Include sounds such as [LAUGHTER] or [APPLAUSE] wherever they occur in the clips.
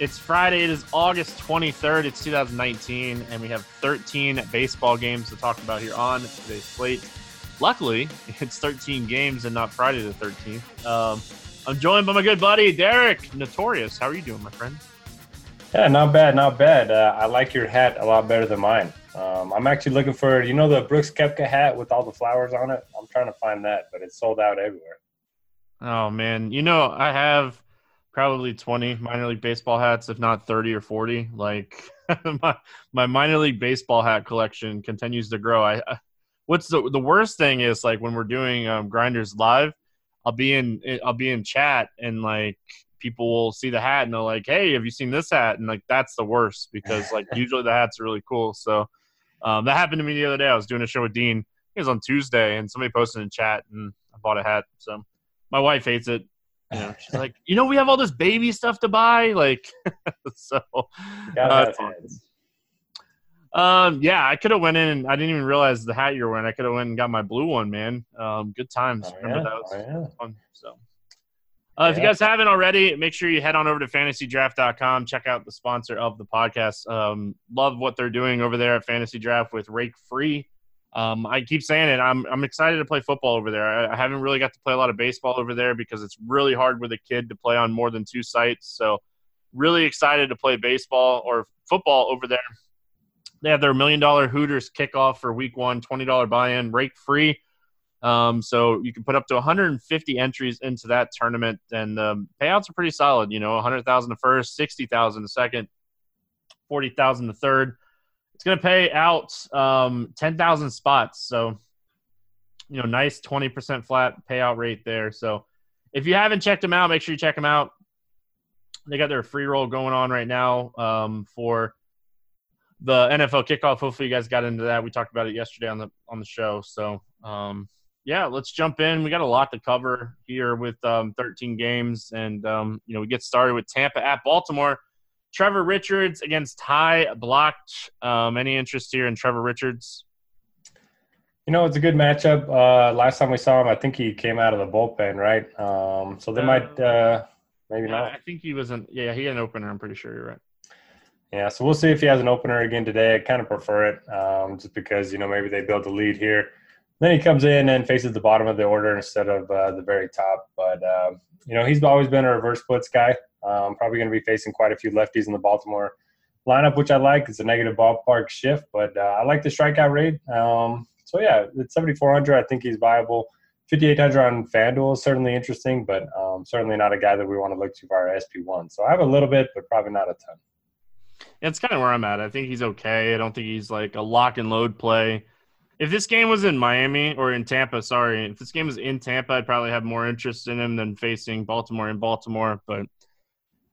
It's Friday, it is August 23rd, it's 2019, and we have 13 baseball games to talk about here on today's slate. Luckily, [LAUGHS] it's 13 games and not Friday the 13th. Um, I'm joined by my good buddy, Derek Notorious. How are you doing, my friend? Yeah, not bad, not bad. Uh, I like your hat a lot better than mine. Um, I'm actually looking for, you know, the Brooks Koepka hat with all the flowers on it. I'm trying to find that, but it's sold out everywhere. Oh man, you know I have probably 20 minor league baseball hats, if not 30 or 40. Like [LAUGHS] my my minor league baseball hat collection continues to grow. I, I what's the the worst thing is like when we're doing um, grinders live, I'll be in I'll be in chat and like people will see the hat and they're like, "Hey, have you seen this hat?" And like that's the worst because like [LAUGHS] usually the hats are really cool. So um, that happened to me the other day. I was doing a show with Dean. It was on Tuesday, and somebody posted in chat, and I bought a hat. So my wife hates it. You [LAUGHS] know, she's like, you know, we have all this baby stuff to buy, [LAUGHS] like, so. Uh, um, yeah, I could have went in. and I didn't even realize the hat you were wearing. I could have went and got my blue one, man. Um, good times. Oh, Remember yeah? that was Oh, yeah. fun. So, uh, if you guys haven't already, make sure you head on over to fantasydraft.com. Check out the sponsor of the podcast. Um, love what they're doing over there at FantasyDraft with Rake Free. Um, I keep saying it. I'm I'm excited to play football over there. I, I haven't really got to play a lot of baseball over there because it's really hard with a kid to play on more than two sites. So, really excited to play baseball or football over there. They have their million dollar Hooters kickoff for week one, $20 buy in, rake free. Um, so you can put up to 150 entries into that tournament, and um, payouts are pretty solid. You know, 100,000 the first, 60,000 the second, 40,000 the third. It's going to pay out um, 10,000 spots. So, you know, nice 20% flat payout rate there. So, if you haven't checked them out, make sure you check them out. They got their free roll going on right now um, for the NFL kickoff. Hopefully, you guys got into that. We talked about it yesterday on the on the show. So, um, yeah, let's jump in. We got a lot to cover here with um, 13 games, and um, you know we get started with Tampa at Baltimore. Trevor Richards against Ty Blach. Um, any interest here in Trevor Richards? You know, it's a good matchup. Uh, last time we saw him, I think he came out of the bullpen, right? Um, so they Uh, might, uh, maybe Yeah, not. I think he wasn't. Yeah, he had an opener. I'm pretty sure you're right. Yeah, so we'll see if he has an opener again today. I kind of prefer it um, just because, you know, maybe they build the lead here. Then he comes in and faces the bottom of the order instead of uh, the very top. But, um, you know, he's always been a reverse splits guy. Um, probably going to be facing quite a few lefties in the Baltimore lineup, which I like. It's a negative ballpark shift, but uh, I like the strikeout rate. Um, so, yeah, at 7,400, I think he's viable. 5,800 on FanDuel is certainly interesting, but um, certainly not a guy that we want to look to for our SP1. So I have a little bit, but probably not a ton. It's kind of where I'm at. I think he's okay. I don't think he's like a lock and load play. If this game was in Miami or in Tampa, sorry, if this game was in Tampa, I'd probably have more interest in him than facing Baltimore in Baltimore. But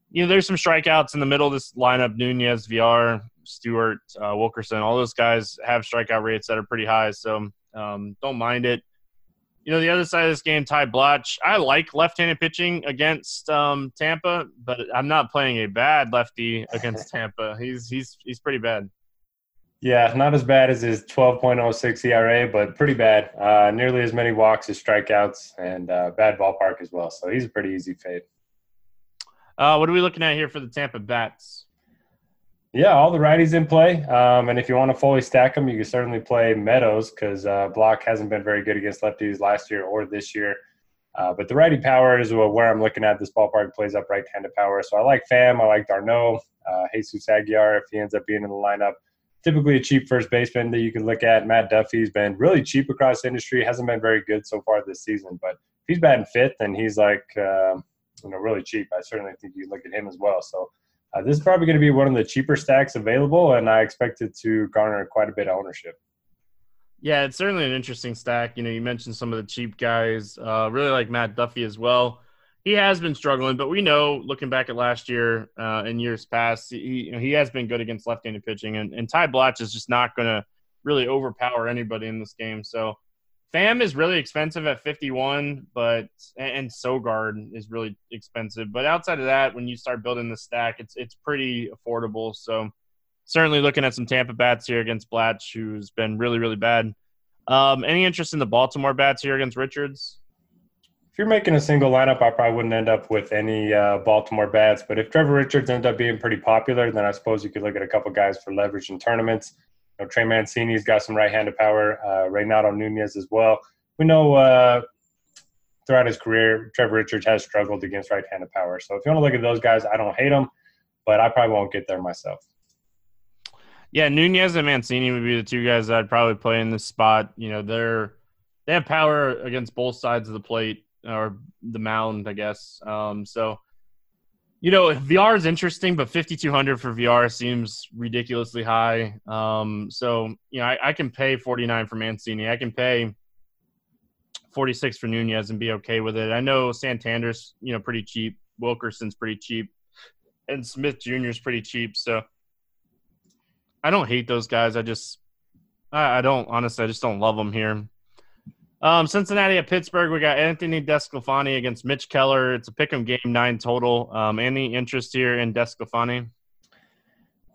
you know, there's some strikeouts in the middle of this lineup: Nunez, Villar, Stewart, uh, Wilkerson. All those guys have strikeout rates that are pretty high, so um, don't mind it. You know, the other side of this game, Ty Blach. I like left-handed pitching against um, Tampa, but I'm not playing a bad lefty against [LAUGHS] Tampa. He's he's he's pretty bad. Yeah, not as bad as his 12.06 ERA, but pretty bad. Uh, nearly as many walks as strikeouts, and uh, bad ballpark as well. So he's a pretty easy fade. Uh, what are we looking at here for the Tampa Bats? Yeah, all the righties in play. Um, and if you want to fully stack them, you can certainly play Meadows because uh, Blach hasn't been very good against lefties last year or this year. Uh, but the righty power is where I'm looking at. This ballpark plays up right-handed power. So I like Pham, I like d'Arnaud. Uh, Jesus Aguilar, if he ends up being in the lineup. Typically a cheap first baseman that you can look at. Matt Duffy's been really cheap across the industry. Hasn't been very good so far this season. But if he's batting fifth and he's like, um, you know, really cheap, I certainly think you look at him as well. So uh, this is probably going to be one of the cheaper stacks available, and I expect it to garner quite a bit of ownership. Yeah, it's certainly an interesting stack. You know, you mentioned some of the cheap guys. Uh, really like Matt Duffy as well. He has been struggling, but we know looking back at last year uh, and years past, he you know, he has been good against left-handed pitching, and, and Ty Blach is just not going to really overpower anybody in this game. So Pham is really expensive at 51, but and Sogard is really expensive. But outside of that, when you start building the stack, it's it's pretty affordable. So certainly looking at some Tampa bats here against Blatch, who's been really really bad. Um, any interest in the Baltimore bats here against Richards? If you're making a single lineup, I probably wouldn't end up with any uh, Baltimore bats. But if Trevor Richards ends up being pretty popular, then I suppose you could look at a couple guys for leverage in tournaments. You know, Trey Mancini's got some right-handed power. Uh, Reynaldo Nunez as well. We know uh, throughout his career, Trevor Richards has struggled against right-handed power. So if you want to look at those guys, I don't hate them, but I probably won't get there myself. Yeah, Nunez and Mancini would be the two guys I'd probably play in this spot. You know, they're they have power against both sides of the plate or the mound, I guess. Um, so, you know, Villar is interesting, but 5,200 for Villar seems ridiculously high. Um, so, you know, I, I, can pay 49 for Mancini. I can pay 46 for Nunez and be okay with it. I know Santander's, you know, pretty cheap. Wilkerson's pretty cheap. And Smith Jr. is pretty cheap. So I don't hate those guys. I just, I, I don't, honestly, I just don't love them here. Um, Cincinnati at Pittsburgh. We got Anthony DeSclafani against Mitch Keller. It's a pick'em game, nine total. Um, any interest here in DeSclafani?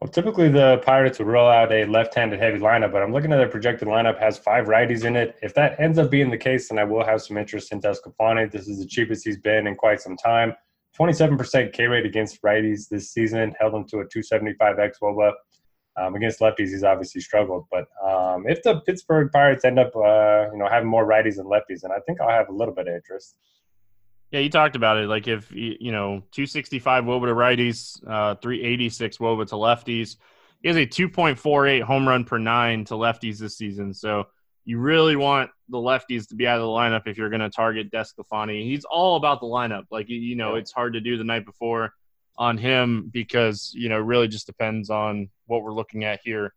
Well, typically the Pirates would roll out a left-handed heavy lineup, but I'm looking at their projected lineup has five righties in it. If that ends up being the case, then I will have some interest in DeSclafani. This is the cheapest he's been in quite some time. 27% K rate against righties this season, held him to a 275 xwOBA. Um, against lefties, he's obviously struggled. But um, if the Pittsburgh Pirates end up, uh, you know, having more righties than lefties, then I think I'll have a little bit of interest. Yeah, you talked about it. Like if you know, 265 wOBA to righties, uh, 386 wOBA to lefties. He has a 2.48 home run per nine to lefties this season. So you really want the lefties to be out of the lineup if you're going to target DeSclafani. He's all about the lineup. Like you know, it's hard to do the night before on him because you know really just depends on what we're looking at here.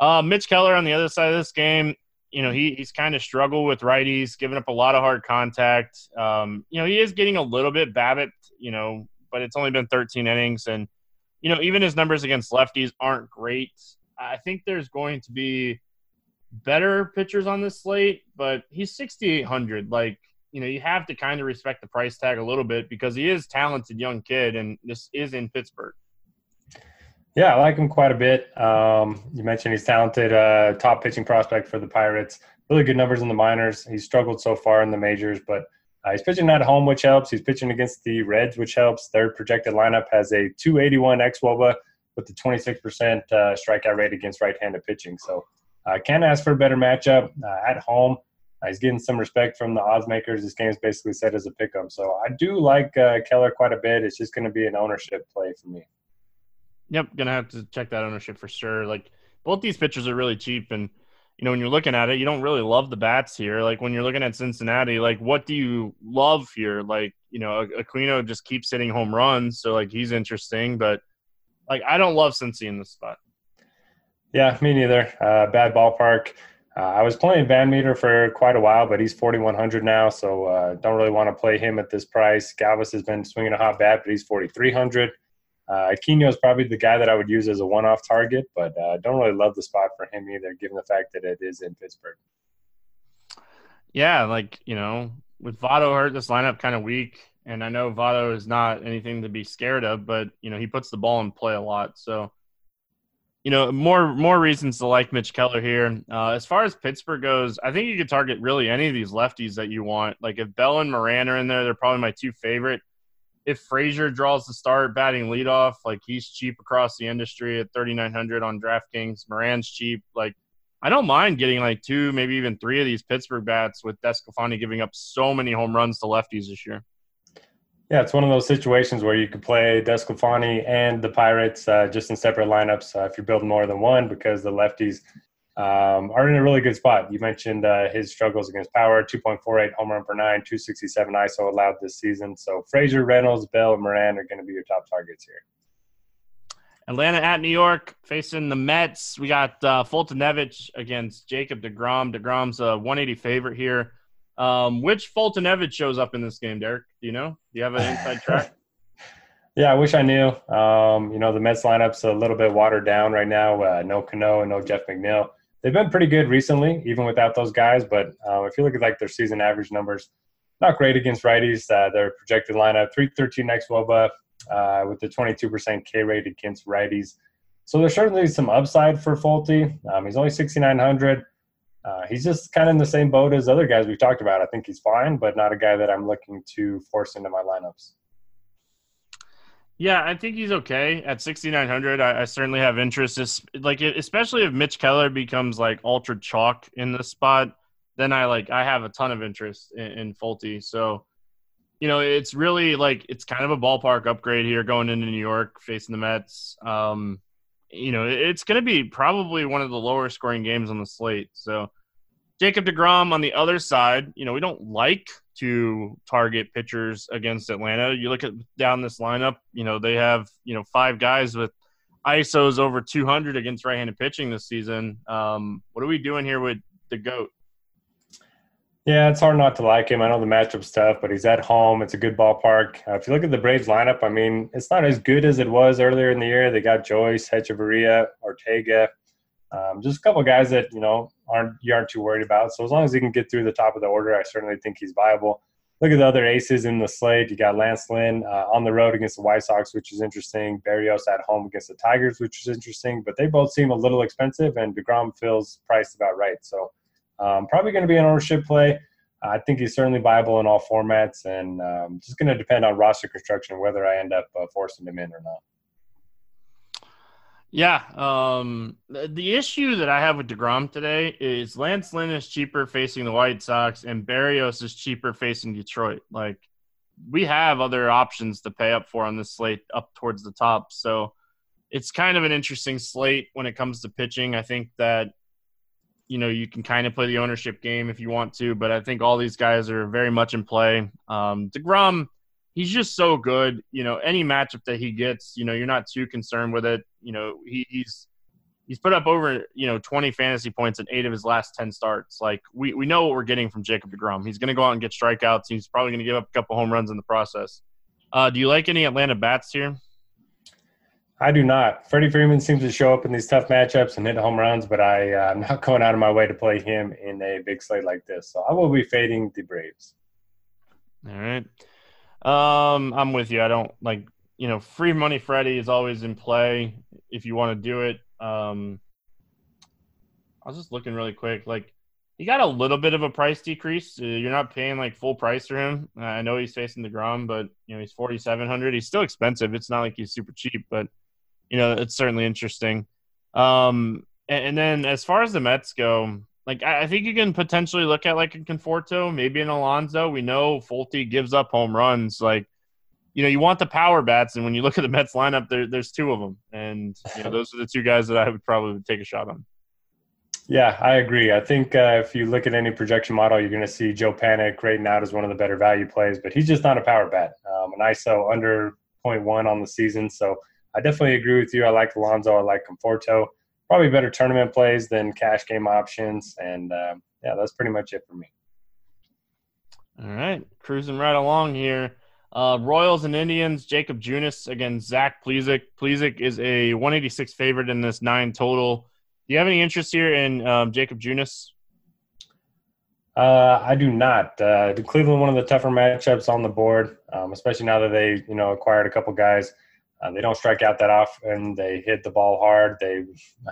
Uh, Mitch Keller on the other side of this game, you know he he's kind of struggled with righties, giving up a lot of hard contact. Um, you know he is getting a little bit BABIP, you know, but it's only been 13 innings, and you know even his numbers against lefties aren't great. I think there's going to be better pitchers on this slate, but he's 6,800. Like you know, you have to kind of respect the price tag a little bit because he is talented young kid, and this is in Pittsburgh. Yeah, I like him quite a bit. Um, you mentioned he's talented, uh, top pitching prospect for the Pirates. Really good numbers in the minors. He's struggled so far in the majors, but uh, he's pitching at home, which helps. He's pitching against the Reds, which helps. Their projected lineup has a 281 xwOBA with the 26% uh, strikeout rate against right-handed pitching. So I uh, can't ask for a better matchup uh, at home. Uh, he's getting some respect from the odds makers. This game's basically set as a pick 'em. So I do like uh, Keller quite a bit. It's just going to be an ownership play for me. Yep, gonna have to check that ownership for sure. Like both these pitchers are really cheap, and you know when you're looking at it, you don't really love the bats here. Like when you're looking at Cincinnati, like what do you love here? Like you know Aquino just keeps hitting home runs, so like he's interesting, but like I don't love Cincy in this spot. Yeah, me neither. Uh, bad ballpark. Uh, I was playing VanMeter for quite a while, but he's 4,100 now, so uh, don't really want to play him at this price. Galvis has been swinging a hot bat, but he's 4,300. Uh, Aquino is probably the guy that I would use as a one-off target, but uh, don't really love the spot for him either, given the fact that it is in Pittsburgh. Yeah, like you know, with Votto hurt, this lineup kind of weak, and I know Votto is not anything to be scared of, but you know he puts the ball in play a lot, so you know, more more reasons to like Mitch Keller here. Uh, as far as Pittsburgh goes, I think you could target really any of these lefties that you want. Like if Bell and Moran are in there, they're probably my two favorite. If Frazier draws the start batting leadoff, like he's cheap across the industry at 3,900 on DraftKings. Moran's cheap. Like I don't mind getting like two, maybe even three of these Pittsburgh bats with DeSclafani giving up so many home runs to lefties this year. Yeah, it's one of those situations where you could play DeSclafani and the Pirates uh, just in separate lineups uh, if you're building more than one because the lefties um, are in a really good spot. You mentioned uh, his struggles against power 2.48 home run per nine, 267 ISO allowed this season. So Frazier, Reynolds, Bell, and Moran are going to be your top targets here. Atlanta at New York facing the Mets. We got uh, Foltynewicz against Jacob DeGrom. DeGrom's a 180 favorite here. Um, which Foltynewicz shows up in this game, Derek? Do you know? Do you have an inside [LAUGHS] track? Yeah, I wish I knew. Um, you know, the Mets lineup's a little bit watered down right now. Uh, no Cano and no Jeff McNeil. They've been pretty good recently, even without those guys. But uh, if you look at like their season average numbers, not great against righties. Uh, their projected lineup 313 next WOBA uh, with the 22% K rate against righties. So there's certainly some upside for Folty. Um, he's only 6,900. Uh, he's just kind of in the same boat as other guys we've talked about. I think he's fine, but not a guy that I'm looking to force into my lineups. Yeah, I think he's okay at 6,900. I, I, certainly have interest, like especially if Mitch Keller becomes like ultra chalk in the spot. Then I like I have a ton of interest in, in. So, you know, it's really like it's kind of a ballpark upgrade here going into New York facing the Mets. Um, you know, it's going to be probably one of the lower scoring games on the slate. So, Jacob DeGrom on the other side, you know, we don't like to target pitchers against Atlanta. You look at down this lineup, you know, they have, you know, five guys with ISOs over 200 against right-handed pitching this season. Um, what are we doing here with the GOAT? Yeah, it's hard not to like him. I know the matchup's tough, but he's at home. It's a good ballpark. Uh, if you look at the Braves lineup, I mean, it's not as good as it was earlier in the year. They got Joyce, Hechavarria, Ortega, um, just a couple guys that you know aren't you aren't too worried about. So as long as he can get through the top of the order, I certainly think he's viable. Look at the other aces in the slate. You got Lance Lynn uh, on the road against the White Sox, which is interesting. Berrios at home against the Tigers, which is interesting. But they both seem a little expensive, and Degrom feels priced about right. So um, probably going to be an ownership play. I think he's certainly viable in all formats, and um, just going to depend on roster construction whether I end up uh, forcing him in or not. Yeah. Um, the issue that I have with DeGrom today is Lance Lynn is cheaper facing the White Sox and Berrios is cheaper facing Detroit. Like, we have other options to pay up for on this slate up towards the top. So it's kind of an interesting slate when it comes to pitching. I think that, you know, you can kind of play the ownership game if you want to, but I think all these guys are very much in play. Um, DeGrom – he's just so good. You know, any matchup that he gets, you know, you're not too concerned with it. You know, he, he's he's put up over you know 20 fantasy points in eight of his last 10 starts. Like we we know what we're getting from Jacob Degrom. He's going to go out and get strikeouts. He's probably going to give up a couple home runs in the process. Uh, do you like any Atlanta bats here? I do not. Freddie Freeman seems to show up in these tough matchups and hit home runs, but I, uh, [LAUGHS] I'm not going out of my way to play him in a big slate like this. So I will be fading the Braves. All right. Um, I'm with you. I don't like you know free money Freddie is always in play if you want to do it. Um, I was just looking really quick. Like he got a little bit of a price decrease. Uh, you're not paying like full price for him. I know he's facing Degrom, but you know he's 4,700. He's still expensive. It's not like he's super cheap, but you know it's certainly interesting. Um, and, and then as far as the Mets go, like I, think you can potentially look at like a Conforto, maybe an Alonso. We know Folty gives up home runs. Like, you know, you want the power bats, and when you look at the Mets lineup, there, there's two of them, and you know those are the two guys that I would probably take a shot on. Yeah, I agree. I think uh, if you look at any projection model, you're going to see Joe Panik rating out as one of the better value plays, but he's just not a power bat. Um, an ISO under 0.1 on the season, so I definitely agree with you. I like Alonso. I like Conforto probably better tournament plays than cash game options. And uh, yeah, that's pretty much it for me. All right, cruising right along here. Uh, Royals and Indians, Jakob Junis against Zach Plesac. Plesac is a 186 favorite in this nine total. Do you have any interest here in um, Jakob Junis? Uh, I do not. Uh, Cleveland, one of the tougher matchups on the board, um, especially now that they you know acquired a couple guys. Uh, they don't strike out that often. They hit the ball hard. They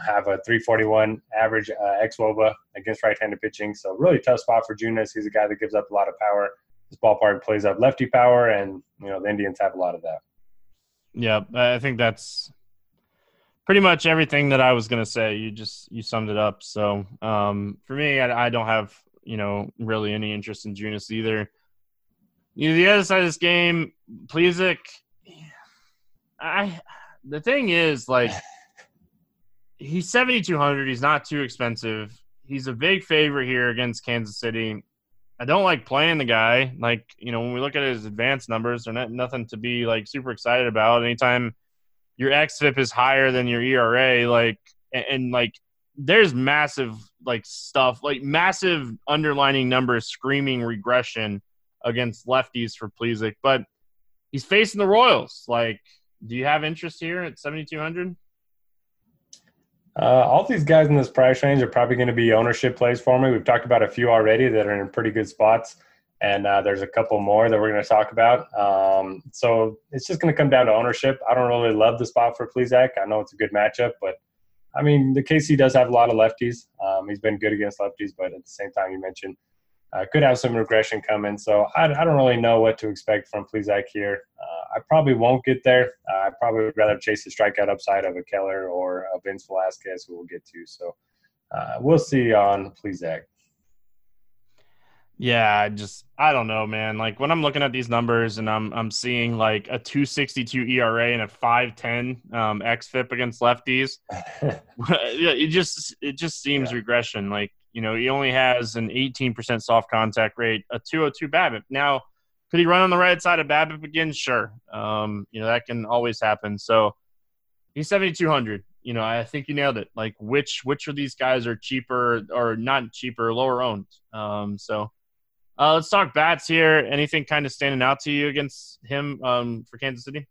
have a 341 average uh, xwOBA against right-handed pitching. So really tough spot for Junis. He's a guy that gives up a lot of power. His ballpark plays up lefty power, and you know the Indians have a lot of that. Yeah, I think that's pretty much everything that I was going to say. You just you summed it up. So um, for me, I, I, don't have you know really any interest in Junis either. You know, the other side of this game, Plesac – I the thing is like he's 7200 he's not too expensive. He's a big favorite here against kansas city. I don't like playing the guy. Like you know when we look at his advanced numbers they're not nothing to be like super excited about. Anytime your xfip is higher than your era like and, and like there's massive like stuff, like massive underlining numbers screaming regression against lefties for Plesac, but he's facing the Royals. Like, do you have interest here at 7,200? Uh, all these guys in this price range are probably going to be ownership plays for me. We've talked about a few already that are in pretty good spots, and uh, there's a couple more that we're going to talk about. Um, so it's just going to come down to ownership. I don't really love the spot for Plesac. I know it's a good matchup, but I mean, the KC does have a lot of lefties. Um, he's been good against lefties, but at the same time, you mentioned uh, could have some regression coming. So I, I, don't really know what to expect from Plesac here. Uh, I probably won't get there. Uh, I probably would rather chase the strikeout upside of a Keller or a Vince Velasquez, who we'll get to. So uh, we'll see on Plesac. Yeah, I just I don't know, man. Like when I'm looking at these numbers and I'm I'm seeing like a 262 ERA and a 510 um, xFIP against lefties, [LAUGHS] it just it just seems yeah. regression. Like you know, he only has an 18% soft contact rate, a 202 BABIP. Now, could he run on the right side of BABIP again? Sure. Um, you know, that can always happen. So he's 7,200. You know, I think you nailed it. Like, which which of these guys are cheaper or not cheaper, lower owned? Um, so uh, let's talk bats here. Anything kind of standing out to you against him um, for Kansas City?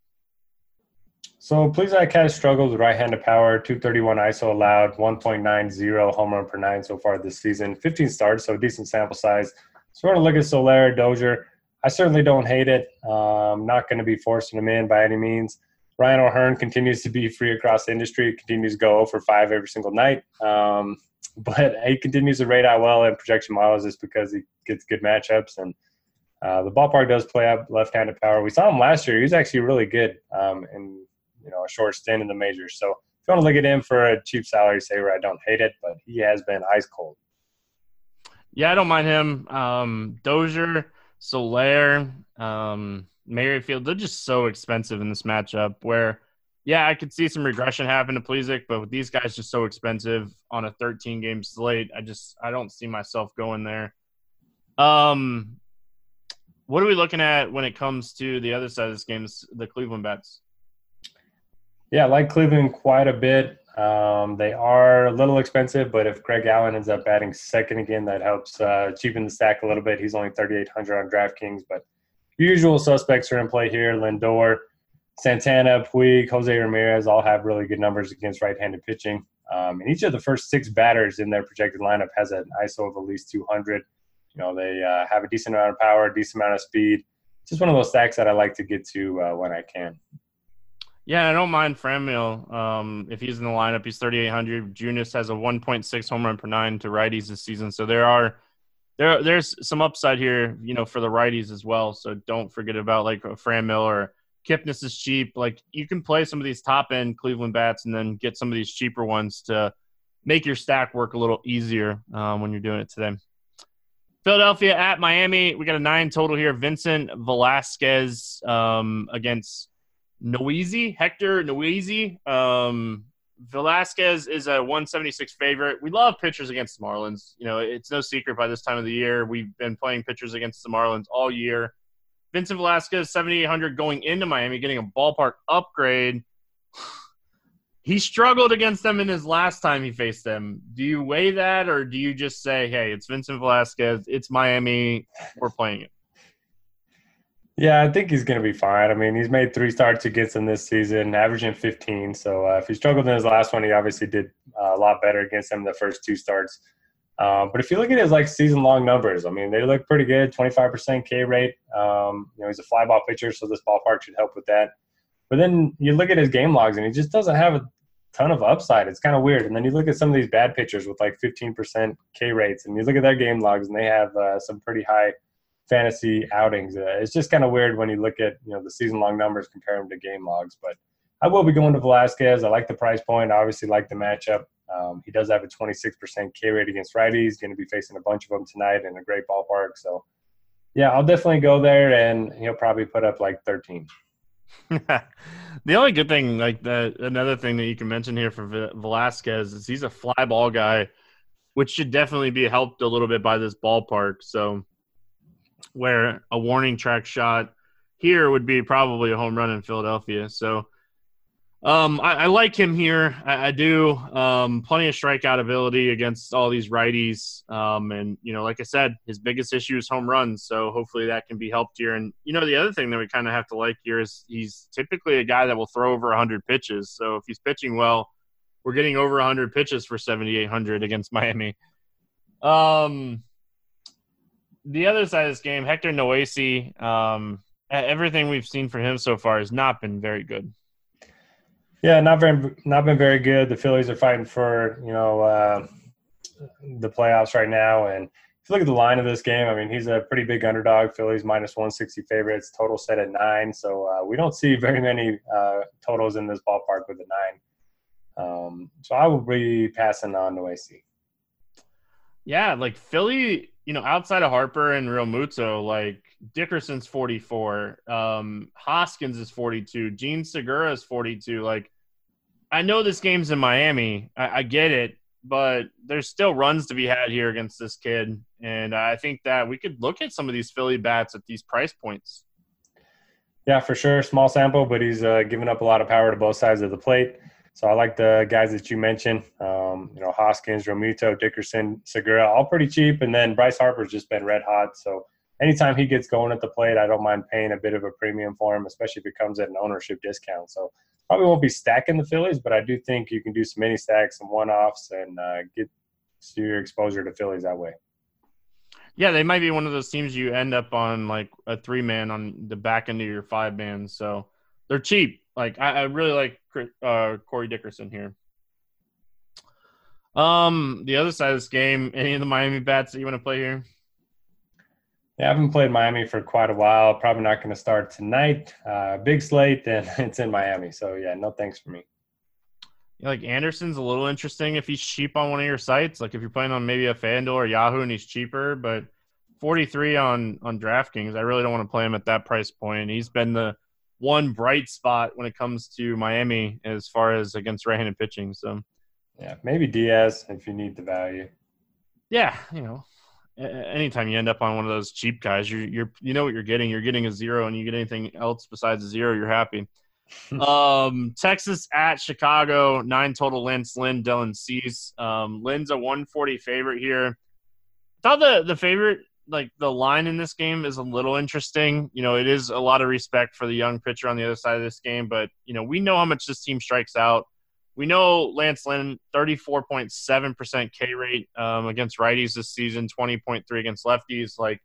So Plesac has struggled with right-handed power, 231 ISO allowed, 1.90 home run per nine so far this season. 15 starts, so decent sample size. So we're going to look at Soler, Dozier. I certainly don't hate it. I'm not going to be forcing him in by any means. Ryan O'Hearn continues to be free across the industry, continues to go for 5 every single night. Um, [LAUGHS] but he continues to rate out well in projection models just because he gets good matchups. And uh, the ballpark does play up left-handed power. We saw him last year. He was actually really good um, in you know a short stint in the majors. So if you want to look at him for a cheap salary saver, I don't hate it, but he has been ice cold. Yeah, I don't mind him. Um, Dozier, Soler, um, Merrifield, they're just so expensive in this matchup. Where, yeah, I could see some regression happen to Plesac, but with these guys just so expensive on a 13 game slate, I just I don't see myself going there. Um, what are we looking at when it comes to the other side of this game, the Cleveland bets? Yeah, I like Cleveland quite a bit. Um, they are a little expensive, but if Greg Allen ends up batting second again, that helps uh, cheapen the stack a little bit. He's only 3,800 on DraftKings, but usual suspects are in play here. Lindor, Santana, Puig, Jose Ramirez all have really good numbers against right-handed pitching. Um, and each of the first six batters in their projected lineup has an ISO of at least 200. You know, they uh, have a decent amount of power, a decent amount of speed. Just one of those stacks that I like to get to uh, when I can. Yeah, I don't mind Franmil. Um, if he's in the lineup, he's 3,800. Junis has a 1.6 home run per nine to righties this season. So there are there there's some upside here, you know, for the righties as well. So don't forget about like Franmil or Kipnis is cheap. Like you can play some of these top end Cleveland bats and then get some of these cheaper ones to make your stack work a little easier um, when you're doing it today. Philadelphia at Miami. We got a nine total here. Vincent Velasquez um, against Noesi, Hector Noesi. Um, Velasquez is a 176 favorite. We love pitchers against the Marlins. You know, it's no secret by this time of the year. We've been playing pitchers against the Marlins all year. Vincent Velasquez, 7,800 going into Miami, getting a ballpark upgrade. He struggled against them in his last time he faced them. Do you weigh that, or do you just say, hey, it's Vincent Velasquez, it's Miami, we're playing it? Yeah, I think he's going to be fine. I mean, he's made three starts against them this season, averaging 15. So uh, if he struggled in his last one, he obviously did uh, a lot better against them the first two starts. Um, but if you look at his like season long numbers, I mean, they look pretty good. 25% K rate. Um, you know, he's a fly ball pitcher, so this ballpark should help with that. But then you look at his game logs, and he just doesn't have a ton of upside. It's kind of weird. And then you look at some of these bad pitchers with like 15% K rates, and you look at their game logs, and they have uh, some pretty high fantasy outings. Uh, it's just kind of weird when you look at you know the season long numbers, compare them to game logs. But I will be going to Velasquez. I like the price point. I obviously like the matchup. Um, he does have a 26% K rate against righties. He's going to be facing a bunch of them tonight in a great ballpark. So yeah, I'll definitely go there, and he'll probably put up like 13. [LAUGHS] the only good thing, like the another thing that you can mention here for Velasquez is he's a fly ball guy, which should definitely be helped a little bit by this ballpark. So where a warning track shot here would be probably a home run in Philadelphia. So Um, I, I, like him here. I, I do. Um, plenty of strikeout ability against all these righties. Um, and you know, like I said, his biggest issue is home runs. So hopefully that can be helped here. And you know, the other thing that we kind of have to like here is he's typically a guy that will throw over 100 pitches. So if he's pitching well, we're getting over 100 pitches for 7,800 against [LAUGHS] Miami. Um, the other side of this game, Hector Noesi. Um, everything we've seen for him so far has not been very good. Yeah, not very, not been very good. The Phillies are fighting for you know uh, the playoffs right now, and if you look at the line of this game, I mean he's a pretty big underdog. Phillies minus one sixty favorites, total set at nine. So uh, we don't see very many uh, totals in this ballpark with a nine. Um, so I will be passing on to AC. Yeah, like Philly, you know, outside of Harper and Realmuto, like Dickerson's 44, um, Hoskins is 42, Jean Segura is 42. Like, I know this game's in Miami. I, I get it, but there's still runs to be had here against this kid. And I think that we could look at some of these Philly bats at these price points. Yeah, for sure. Small sample, but he's uh, giving up a lot of power to both sides of the plate. So I like the guys that you mentioned. Um, you know, Hoskins, Realmuto, Dickerson, Segura, all pretty cheap. And then Bryce Harper's just been red hot. So anytime he gets going at the plate, I don't mind paying a bit of a premium for him, especially if it comes at an ownership discount. So probably won't be stacking the Phillies, but I do think you can do some mini stacks, some one offs, and uh, get your exposure to Phillies that way. Yeah, they might be one of those teams you end up on like a three man on the back end of your five man. So they're cheap. Like I, I really like uh, Corey Dickerson here. Um, the other side of this game, any of the Miami bats that you want to play here? Yeah, I haven't played Miami for quite a while. Probably not going to start tonight. Uh, big slate, and [LAUGHS] it's in Miami. So yeah, no thanks for me. Yeah, like Anderson's a little interesting if he's cheap on one of your sites. Like if you're playing on maybe a FanDuel or Yahoo and he's cheaper, but 43 on on DraftKings, I really don't want to play him at that price point. He's been the one bright spot when it comes to Miami as far as against right-handed pitching. So yeah, maybe Diaz if you need the value. Yeah, you know, anytime you end up on one of those cheap guys, you're you're you know what you're getting. You're getting a zero, and you get anything else besides a zero, you're happy. [LAUGHS] um, Texas at Chicago, nine total. Lance Lynn, Dylan Cease. Um, Lynn's a 140 favorite here. Thought the the favorite like the line in this game is a little interesting. You know, it is a lot of respect for the young pitcher on the other side of this game, but you know, we know how much this team strikes out. We know Lance Lynn, 34.7% K rate um, against righties this season, 20.3 against lefties. Like,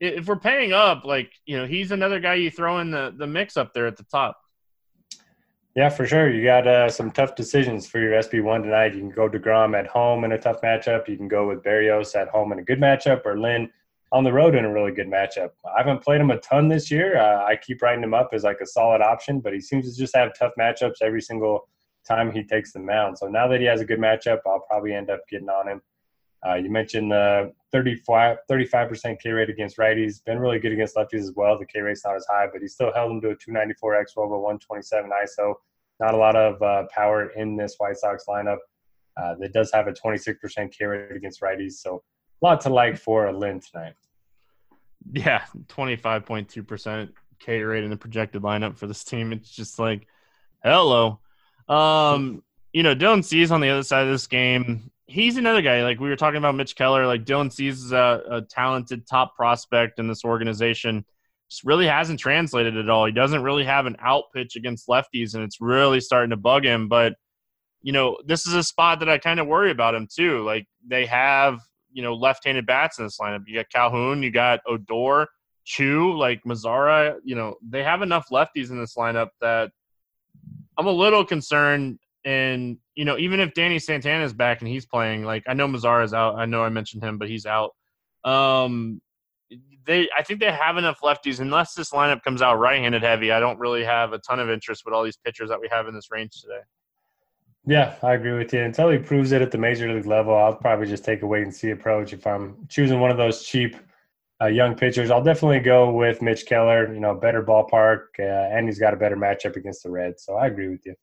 if we're paying up, like, you know, he's another guy you throw in the, the mix up there at the top. Yeah, for sure. You got uh, some tough decisions for your SP1 tonight. You can go to DeGrom at home in a tough matchup. You can go with Berrios at home in a good matchup, or Lynn on the road in a really good matchup. I haven't played him a ton this year. Uh, I keep writing him up as like a solid option, but he seems to just have tough matchups every single time he takes the mound. So now that he has a good matchup, I'll probably end up getting on him. Uh, you mentioned the 35, percent K rate against righties. Been really good against lefties as well. The K rate's not as high, but he still held him to a 294 xwOBA 127 ISO. Not a lot of uh, power in this White Sox lineup. Uh, that does have a 26% K rate against righties. So a lot to like for a Lynn tonight. Yeah, 25.2% K rate in the projected lineup for this team. It's just like, hello. Um, you know, Dylan Cease on the other side of this game. He's another guy. Like we were talking about Mitch Keller. Like Dylan Cease is a, a talented top prospect in this organization. Just really hasn't translated at all. He doesn't really have an out pitch against lefties, and it's really starting to bug him. But you know, this is a spot that I kind of worry about him too. Like they have, you know, left-handed bats in this lineup. You got Calhoun, you got Odor, Choo, like Mazara. You know, they have enough lefties in this lineup that I'm a little concerned. And you know, even if Danny Santana is back and he's playing, like I know Mazara's out. I know I mentioned him, but he's out. Um, they, I think they have enough lefties. Unless this lineup comes out right-handed heavy, I don't really have a ton of interest with all these pitchers that we have in this range today. Yeah, I agree with you. Until he proves it at the major league level, I'll probably just take a wait and see approach. If I'm choosing one of those cheap uh, young pitchers, I'll definitely go with Mitch Keller. You know, better ballpark, uh, and he's got a better matchup against the Reds. So I agree with you.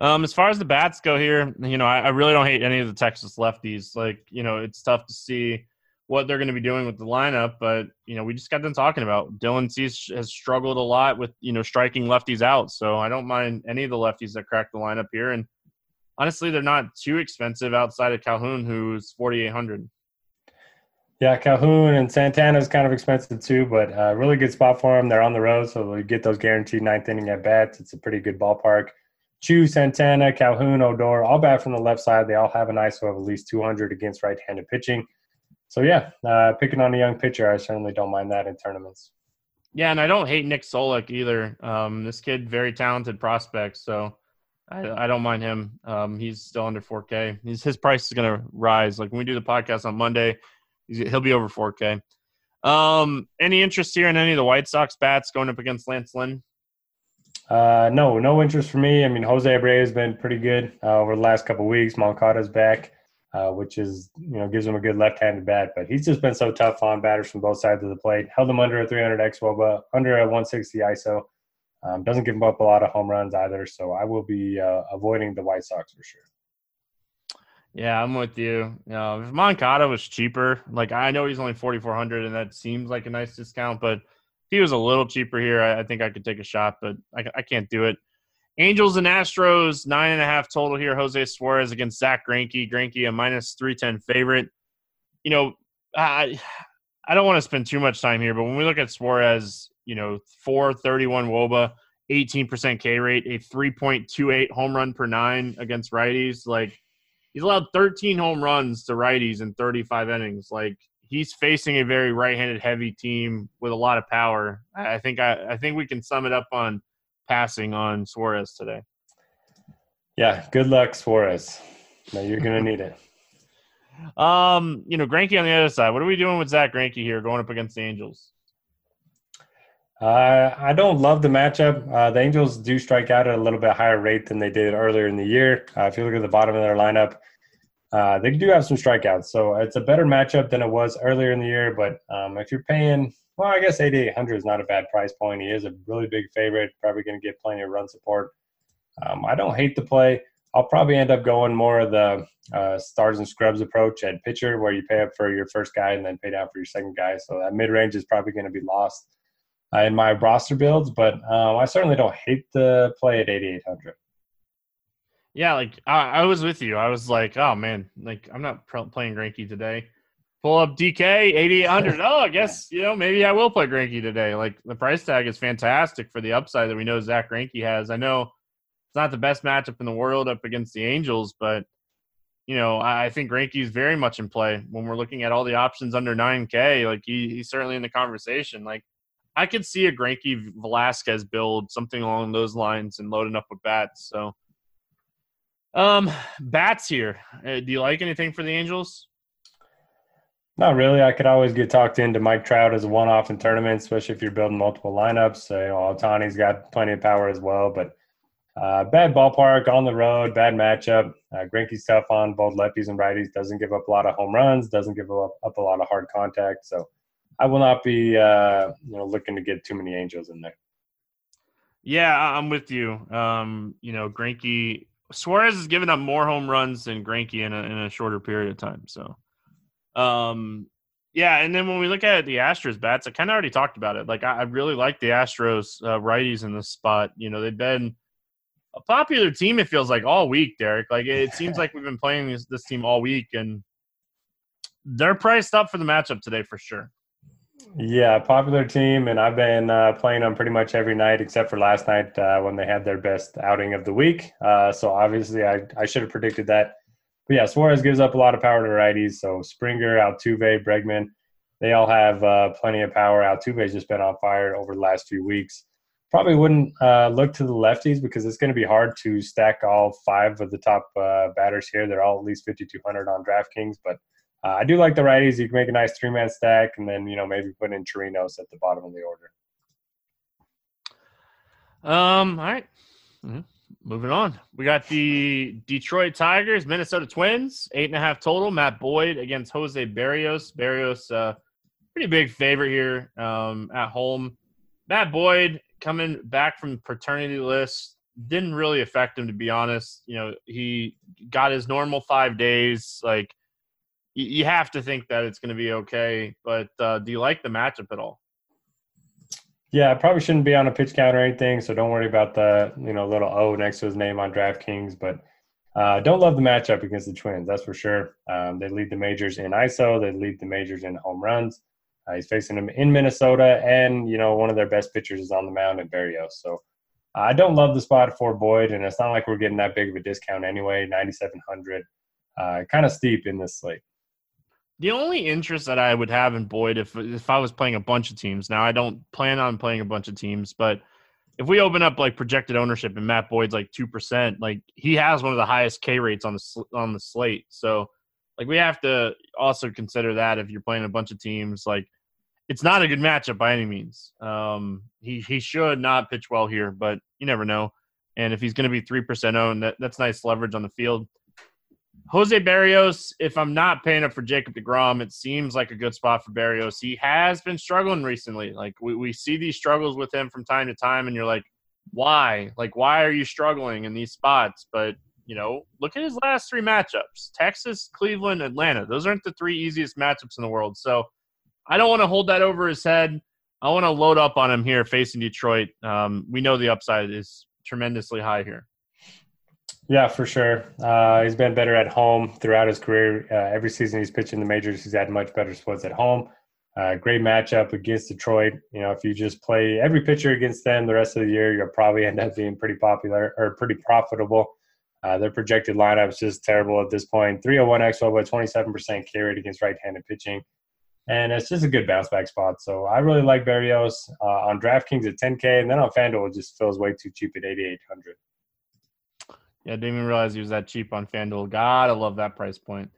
Um, as far as the bats go here, you know, I, I, really don't hate any of the Texas lefties. Like, you know, it's tough to see what they're going to be doing with the lineup. But you know, we just got them talking about Dylan Cease has struggled a lot with you know striking lefties out. So I don't mind any of the lefties that crack the lineup here. And honestly, they're not too expensive outside of Calhoun, who's forty eight hundred. Yeah, Calhoun and Santana is kind of expensive too, but uh, really good spot for them. They're on the road, so they get those guaranteed ninth inning at bats. It's a pretty good ballpark. Choo, Santana, Calhoun, Odor, all bat from the left side. They all have an ISO of at least 200 against right-handed pitching. So yeah, uh, picking on a young pitcher, I certainly don't mind that in tournaments. Yeah, and I don't hate Nick Solak either. Um, this kid, very talented prospect, so I, I don't mind him. Um, he's still under 4K. He's, his price is going to rise. Like when we do the podcast on Monday, he'll be over 4K. Um, any interest here in any of the White Sox bats going up against Lance Lynn? Uh, no, no interest for me. I mean, Jose Abreu has been pretty good uh, over the last couple weeks. Moncada's back, uh, which is you know gives him a good left-handed bat, but he's just been so tough on batters from both sides of the plate. Held him under a 300 xwOBA, under a 160 ISO. Um, doesn't give him up a lot of home runs either, so I will be uh, avoiding the White Sox for sure. Yeah, I'm with you. You know, if Moncada was cheaper, like I know he's only 4,400, and that seems like a nice discount, but he was a little cheaper here, I, I think I could take a shot, but I, I, can't do it. Angels and Astros, nine and a half total here. Jose Suarez against Zack Greinke. Greinke a minus 310 favorite. You know, I I don't want to spend too much time here, but when we look at Suarez, you know, 431 Woba, 18% K rate, a 3.28 home run per nine against righties, like – he's allowed 13 home runs to righties in 35 innings. Like he's facing a very right-handed heavy team with a lot of power. I think I, I think we can sum it up on passing on Suarez today. Yeah, good luck, Suarez. No, you're gonna need it. [LAUGHS] Um, you know, Greinke on the other side. What are we doing with Zack Greinke here, going up against the Angels? Uh, I don't love the matchup. Uh, the Angels do strike out at a little bit higher rate than they did earlier in the year. Uh, if you look at the bottom of their lineup, uh, they do have some strikeouts. So it's a better matchup than it was earlier in the year. But um, if you're paying, well, I guess 8,800 is not a bad price point. He is a really big favorite, probably going to get plenty of run support. Um, I don't hate the play. I'll probably end up going more of the uh, stars and scrubs approach at pitcher, where you pay up for your first guy and then pay down for your second guy. So that mid range is probably going to be lost uh, in my roster builds, but um, I certainly don't hate the play at 8,800. Yeah, like I, I, was with you. I was like, oh man, like I'm not playing Greinke today. Pull up DK 8,800. [LAUGHS] oh, I guess you know maybe I will play Greinke today. Like the price tag is fantastic for the upside that we know Zack Greinke has. I know it's not the best matchup in the world up against the Angels, but you know I, I think Greinke is very much in play when we're looking at all the options under 9K. Like he, he's certainly in the conversation. Like I could see a Greinke Velasquez build, something along those lines, and loading up with bats. So, um, bats here. Uh, do you like anything for the Angels? Not really. I could always get talked into Mike Trout as a one-off in tournaments, especially if you're building multiple lineups. So, you know, Ohtani's got plenty of power as well, but uh, bad ballpark on the road, bad matchup. Uh, Greinke's tough on both lefties and righties. Doesn't give up a lot of home runs. Doesn't give up, up a lot of hard contact. So I will not be uh, you know looking to get too many angels in there. Yeah, I'm with you. Um, you know, Greinke Suarez has given up more home runs than Greinke in a, in a shorter period of time. So, um, yeah, and then when we look at the Astros bats, I kind of already talked about it. Like I, I really like the Astros uh, righties in this spot. You know, they've been a popular team. It feels like all week, Derek. Like it seems like we've been playing this, this team all week, and they're priced up for the matchup today for sure. Yeah, popular team, and I've been uh, playing them pretty much every night except for last night uh, when they had their best outing of the week. Uh, so obviously, I, I should have predicted that. But yeah, Suarez gives up a lot of power to righties. So Springer, Altuve, Bregman, they all have uh, plenty of power. Altuve's just been on fire over the last few weeks. Probably wouldn't uh, look to the lefties because it's going to be hard to stack all five of the top uh, batters here. They're all at least 5,200 on DraftKings, but uh, I do like the righties. You can make a nice three man stack, and then you know maybe put in Chirinos at the bottom of the order. Um. All right. mm-hmm. Moving on, we got the Detroit Tigers, Minnesota Twins, eight and a half total. Matt Boyd against Jose Berrios. Berrios, uh, pretty big favorite here um, at home. Matt Boyd coming back from paternity list didn't really affect him to be honest. You know, he got his normal five days. Like you, have to think that it's going to be okay. But uh, do you like the matchup at all? Yeah, I probably shouldn't be on a pitch count or anything, so don't worry about the you know little O next to his name on DraftKings. But uh, don't love the matchup against the Twins, that's for sure. Um, they lead the majors in ISO, they lead the majors in home runs. Uh, he's facing them in Minnesota, and you know one of their best pitchers is on the mound at Berrios. So uh, I don't love the spot for Boyd, and it's not like we're getting that big of a discount anyway. Ninety seven hundred, uh, kind of steep in this slate. The only interest that I would have in Boyd if if I was playing a bunch of teams. Now I don't plan on playing a bunch of teams, but if we open up like projected ownership and Matt Boyd's like two percent, like he has one of the highest K rates on the on the slate. So like we have to also consider that if you're playing a bunch of teams, like it's not a good matchup by any means. Um, he he should not pitch well here, but you never know. And if he's going to be three percent owned, that, that's nice leverage on the field. Jose Berrios, if I'm not paying up for Jacob DeGrom, it seems like a good spot for Berrios. He has been struggling recently. Like we, we see these struggles with him from time to time, and you're like, why? Like, why are you struggling in these spots? But you know, look at his last three matchups: Texas, Cleveland, Atlanta. Those aren't the three easiest matchups in the world. So I don't want to hold that over his head. I want to load up on him here facing Detroit. Um, we know the upside is tremendously high here. Yeah, for sure. Uh, he's been better at home throughout his career. Uh, every season he's pitched in the majors, he's had much better splits at home. Uh, great matchup against Detroit. You know, if you just play every pitcher against them the rest of the year, you'll probably [LAUGHS] end up being pretty popular or pretty profitable. Uh, their projected lineup is just terrible at this point. 301 XO, but 27% K rate against right-handed pitching. And it's just a good bounce back spot. So I really like Berrios uh, on DraftKings at 10K, and then on FanDuel it just feels way too cheap at 8,800. Yeah, didn't even realize he was that cheap on FanDuel. God, I love that price point.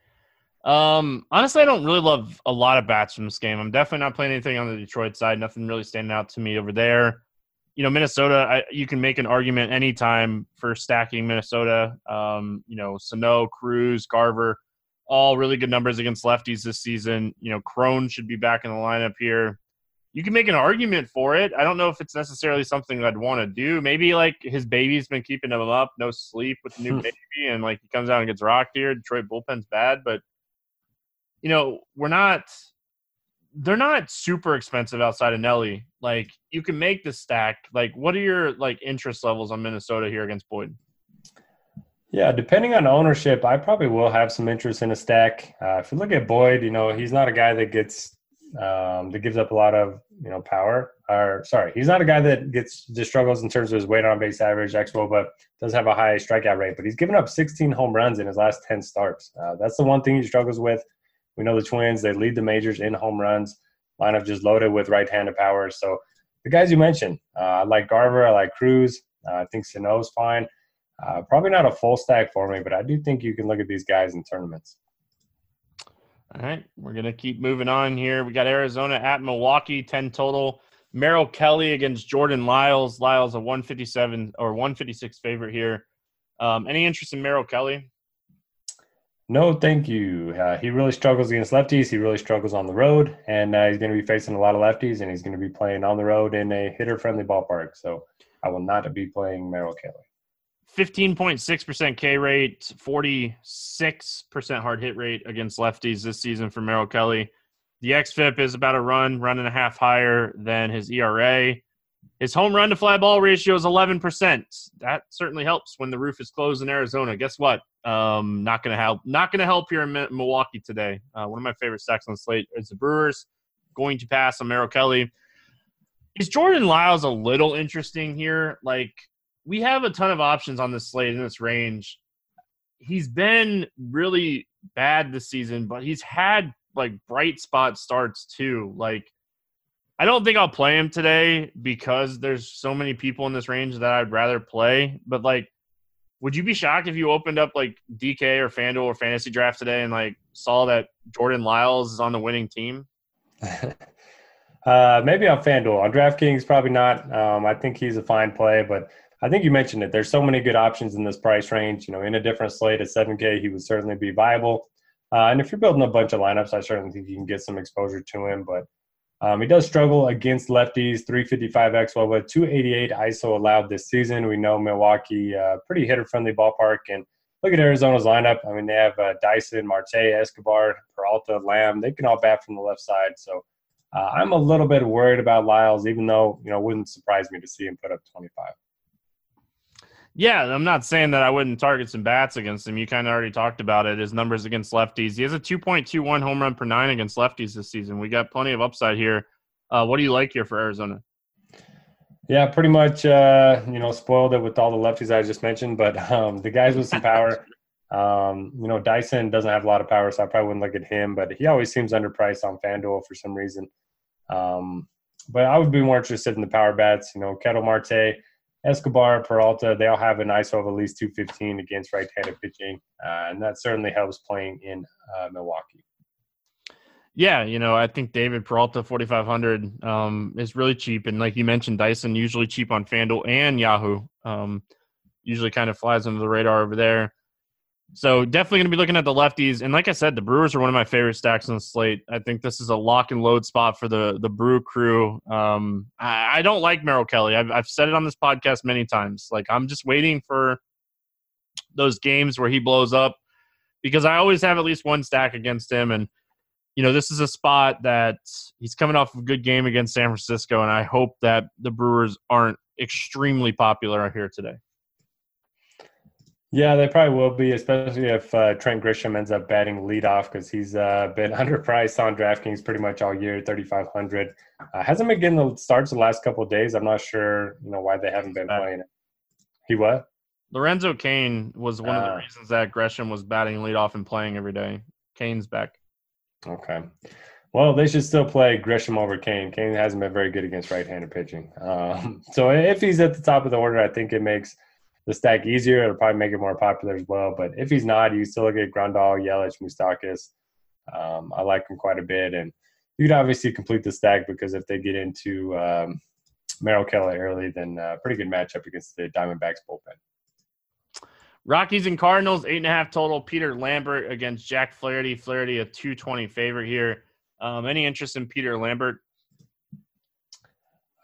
Um, honestly, I don't really love a lot of bats from this game. I'm definitely not playing anything on the Detroit side. Nothing really standing out to me over there. You know, Minnesota, I, you can make an argument anytime for stacking Minnesota. Um, you know, Sano, Cruz, Garver, all really good numbers against lefties this season. You know, Cron should be back in the lineup here you can make an argument for it. I don't know if it's necessarily something I'd want to do. Maybe like his baby's been keeping him up, no sleep with the new baby, and like he comes out and gets rocked here. Detroit bullpen's bad, but you know we're not. They're not super expensive outside of Nelly. Like you can make the stack. Like, what are your like interest levels on Minnesota here against Boyd? Yeah, depending on ownership, I probably will have some interest in a stack. Uh, if you look at Boyd, you know he's not a guy that gets um, that gives up a lot of you know power. Or sorry, he's not a guy that gets just struggles in terms of his weight on base average, xWOBA, but does have a high strikeout rate. But he's given up 16 home runs in his last 10 starts. Uh, that's the one thing he struggles with. We know the Twins; they lead the majors in home runs. Lineup just loaded with right-handed power. So the guys you mentioned, uh, I like Garver, I like Cruz. Uh, I think Sano's fine. Uh, probably not a full stack for me, but I do think you can look at these guys in tournaments. All right, we're gonna keep moving on here. We got Arizona at Milwaukee, ten total. Merrill Kelly against Jordan Lyles. Lyles a one fifty seven or one fifty six favorite here. Um, any interest in Merrill Kelly? No, thank you. Uh, he really struggles against lefties. He really struggles on the road, and uh, he's going to be facing a lot of lefties, and he's going to be playing on the road in a hitter-friendly ballpark. So I will not be playing Merrill Kelly. 15.6% K rate, 46% hard hit rate against lefties this season for Merrill Kelly. The XFIP is about a run, run and a half higher than his ERA. His home run to fly ball ratio is 11%. That certainly helps when the roof is closed in Arizona. Guess what? Um, not going to help. Not going to help here in Milwaukee today. Uh, one of my favorite stacks on slate is the Brewers going to pass on Merrill Kelly. Is Jordan Lyles a little interesting here? Like we have a ton of options on this slate in this range. He's been really bad this season, but he's had like bright spot starts too. Like I don't think I'll play him today because there's so many people in this range that I'd rather play. But like, would you be shocked if you opened up like DK or FanDuel or Fantasy Draft today and like saw that Jordan Lyles is on the winning team? [LAUGHS] uh, maybe on FanDuel. On DraftKings, probably not. Um, I think he's a fine play, but I think you mentioned it. There's so many good options in this price range. You know, in a different slate at 7K, he would certainly be viable. Uh, and if you're building a bunch of lineups, I certainly think you can get some exposure to him. But um, he does struggle against lefties. 355 xWOBA with 288 ISO allowed this season. We know Milwaukee, uh, pretty hitter friendly ballpark, and look at Arizona's lineup. I mean, they have uh, Dyson, Marte, Escobar, Peralta, Lamb. They can all bat from the left side. So uh, I'm a little bit worried about Lyles, even though you know it wouldn't surprise me to see him put up 25. Yeah, I'm not saying that I wouldn't target some bats against him. You kind of already talked about it. His numbers against lefties. He has a 2.21 home run per nine against lefties this season. We got plenty of upside here. Uh, what do you like here for Arizona? Yeah, pretty much. Uh, you know, spoiled it with all the lefties I just mentioned, but um, the guys with some power. Um, you know, Dyson doesn't have a lot of power, so I probably wouldn't look at him. But he always seems underpriced on FanDuel for some reason. Um, but I would be more interested in the power bats. You know, Ketel Marte Escobar, Peralta, they all have an ISO of at least 215 against right-handed pitching, uh, and that certainly helps playing in uh, Milwaukee. Yeah, you know, I think David Peralta 4500 um, is really cheap, and like you mentioned, Dyson usually cheap on FanDuel and Yahoo. Um, usually kind of flies under the radar over there. So definitely going to be looking at the lefties, and like I said, the Brewers are one of my favorite stacks on the slate. I think this is a lock and load spot for the the Brew crew. Um, I, I, don't like Merrill Kelly. I've, I've said it on this podcast many times. Like I'm just waiting for those games where he blows up because I always have at least one stack against him, and you know this is a spot that he's coming off a good game against San Francisco, and I hope that the Brewers aren't extremely popular here today. Yeah, they probably will be, especially if uh, Trent Grisham ends up batting leadoff because he's uh, been [LAUGHS] underpriced on DraftKings pretty much all year, 3,500. Uh, hasn't been getting the starts the last couple of days. I'm not sure, you know, why they haven't been playing it. He what? Lorenzo Cain was one of the uh. reasons that Grisham was batting leadoff and playing every day. Cain's back. Okay. Well, they should still play Grisham over Cain. Cain hasn't been very good against right-handed pitching. Um, so if he's at the top of the order, I think it makes – the stack easier. It'll probably make it more popular as well. But if he's not, you still at Grandal, Yelich, Moustakas. Um, I like him quite a bit. And you'd obviously complete the stack because if they get into um, Merrill Kelly early, then uh, pretty good matchup against the Diamondbacks bullpen. Rockies and Cardinals, eight and a half total. Peter Lambert against Jack Flaherty. Flaherty, a 220 favorite here. Um, any interest in Peter Lambert?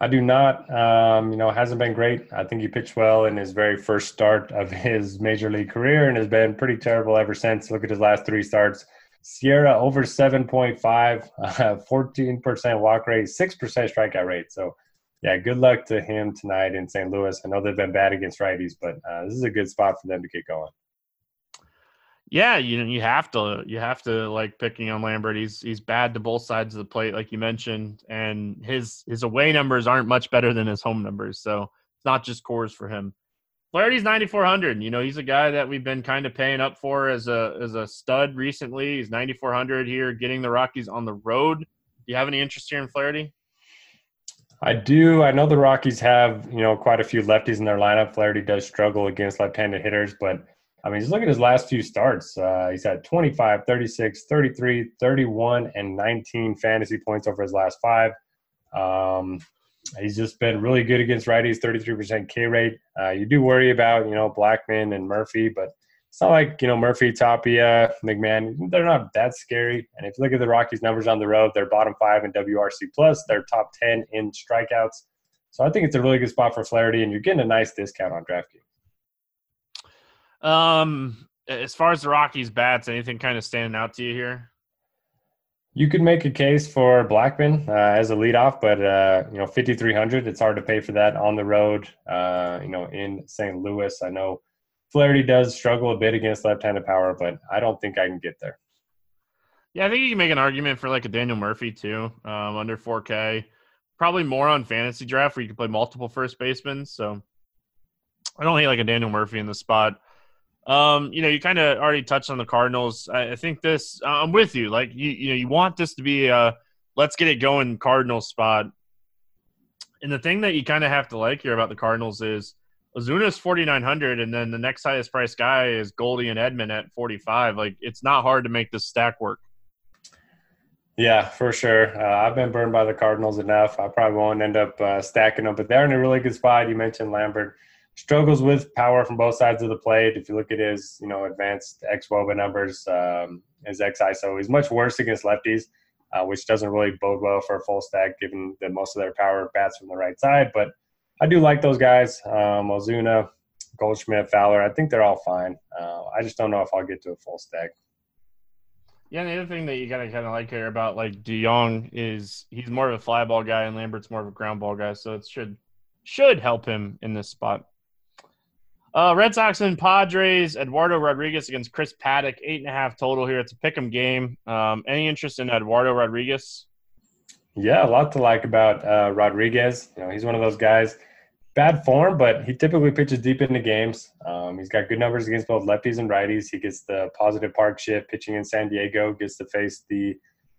I do not. Um, you know, hasn't been great. I think he pitched well in his very first start of [LAUGHS] his major league career and has been pretty terrible ever since. Look at his last three starts. SIERA over 7.5, uh, 14% walk rate, 6% strikeout rate. So, yeah, good luck to him tonight in St. Louis. I know they've been bad against righties, but uh, this is a good spot for them to get going. Yeah, you know you have to you have to like picking on Lambert. He's he's bad to both sides of the plate, like you mentioned, and his his away numbers aren't much better than his home numbers. So it's not just Coors for him. Flaherty's ninety four hundred. You know he's a guy that we've been kind of paying up for as a as a stud recently. He's ninety four hundred here, getting the Rockies on the road. Do you have any interest here in Flaherty? I do. I know the Rockies have you know quite a few lefties in their lineup. Flaherty does struggle against left-handed hitters, but I mean, just look at his last few starts. Uh, he's had 25, 36, 33, 31, and 19 fantasy points over his last five. Um, he's just been really good against righties, 33% K rate. Uh, you do worry about, you know, Blackmon and Murphy, but it's not like, you know, Murphy, Tapia, McMahon, they're not that scary. And if you look at the Rockies' numbers on the road, they're bottom five in WRC plus, they're top 10 in strikeouts. So I think it's a really good spot for Flaherty, and you're getting a nice discount on DraftKings. Um, as far as the Rockies bats, anything kind of standing out to you here? You could make a case for Blackmon uh, as a leadoff, but uh, you know, fifty three hundred. It's hard to pay for that on the road. Uh, you know, in St. Louis, I know Flaherty does struggle a bit against left-handed power, but I don't think I can get there. Yeah, I think you can make an argument for like a Daniel Murphy too, um, under 4K. Probably more on fantasy draft where you can play multiple first basemen. So I don't hate like a Daniel Murphy in the spot. Um, you know, you kind of already touched on the Cardinals. I, I think this. I'm with you. Like you, you know, you want this to be a let's get it going Cardinals spot. And the thing that you kind of have to like here about the Cardinals is Ozuna's 4,900, and then the next highest price guy is Goldie and Edman at 45. Like it's not hard to make this stack work. Yeah, for sure. Uh, I've been burned by the Cardinals enough. I probably won't end up uh, stacking them, but they're in a really good spot. You mentioned Lambert struggles with power from both sides of the plate. If you look at his, you know, advanced xwOBA numbers, um, his xISO is much worse against lefties, uh, which doesn't really bode well for a full stack, given that most of their power bats from the right side. But I do like those guys, um, Ozuna, Goldschmidt, Fowler. I think they're all fine. Uh, I just don't know if I'll get to a full stack. Yeah, and the other thing that you gotta kind of like here about like DeJong is he's more of a fly ball guy, and Lambert's more of a ground ball guy, so it should should help him in this spot. Uh, Red Sox and Padres. Eduardo Rodriguez against Chris Paddack, eight and a half total here. It's a pick'em game. Um, any interest in Eduardo Rodriguez? Yeah, a lot to like about uh, Rodriguez. You know, he's one of those guys bad form, but he typically pitches deep into games. Um, he's got good numbers against both lefties and righties. He gets the positive park shift pitching in San Diego, gets to face the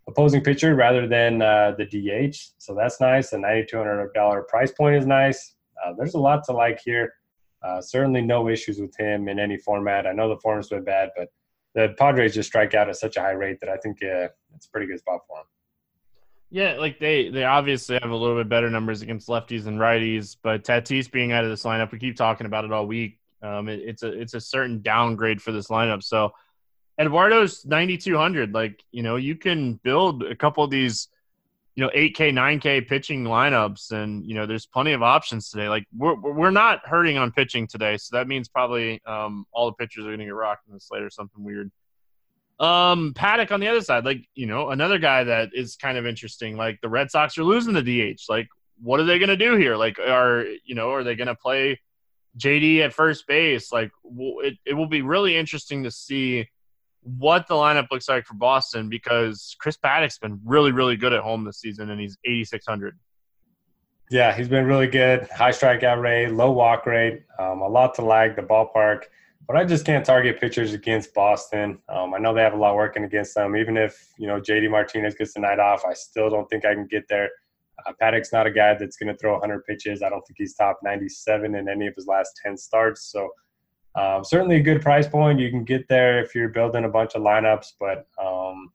opposing pitcher rather than uh, the DH. So that's nice. The $9,200 price point is nice. Uh, there's a lot to like here. Uh, certainly no issues with him in any format. I know the form's been bad, but the Padres just strike out at such a high rate that I think uh, it's a pretty good spot for him. Yeah, like they they obviously have a little bit better numbers against lefties and righties, but Tatis being out of this lineup, we keep talking about it all week. Um, it, it's a it's a certain downgrade for this lineup. So Eduardo's ninety two hundred. Like you know, you can build a couple of these, you know, eight K nine K pitching lineups, and you know, there's plenty of options today. Like we're we're not hurting on pitching today, so that means probably um, all the pitchers are going to get rocked in the slate or something weird. Um, Paddack on the other side, like you know, another guy that is kind of interesting. Like the Red Sox are losing the DH. Like, what are they going to do here? Like, are you know, are they going to play JD at first base? Like, it it will be really interesting to see what the lineup looks like for Boston because Chris Paddack's been really really good at home this season, and he's eighty six hundred. Yeah, he's been really good. High strikeout rate, low walk rate, um, a lot to lag. The ballpark but I just can't target pitchers against Boston. Um, I know they have a lot working against them. Even if you know JD Martinez gets the night off, I still don't think I can get there. Uh, Paddack's not a guy that's going to throw 100 pitches. I don't think he's top 97 in any of his last 10 starts. So um, certainly a good price point. You can get there if you're building a bunch of lineups, but um,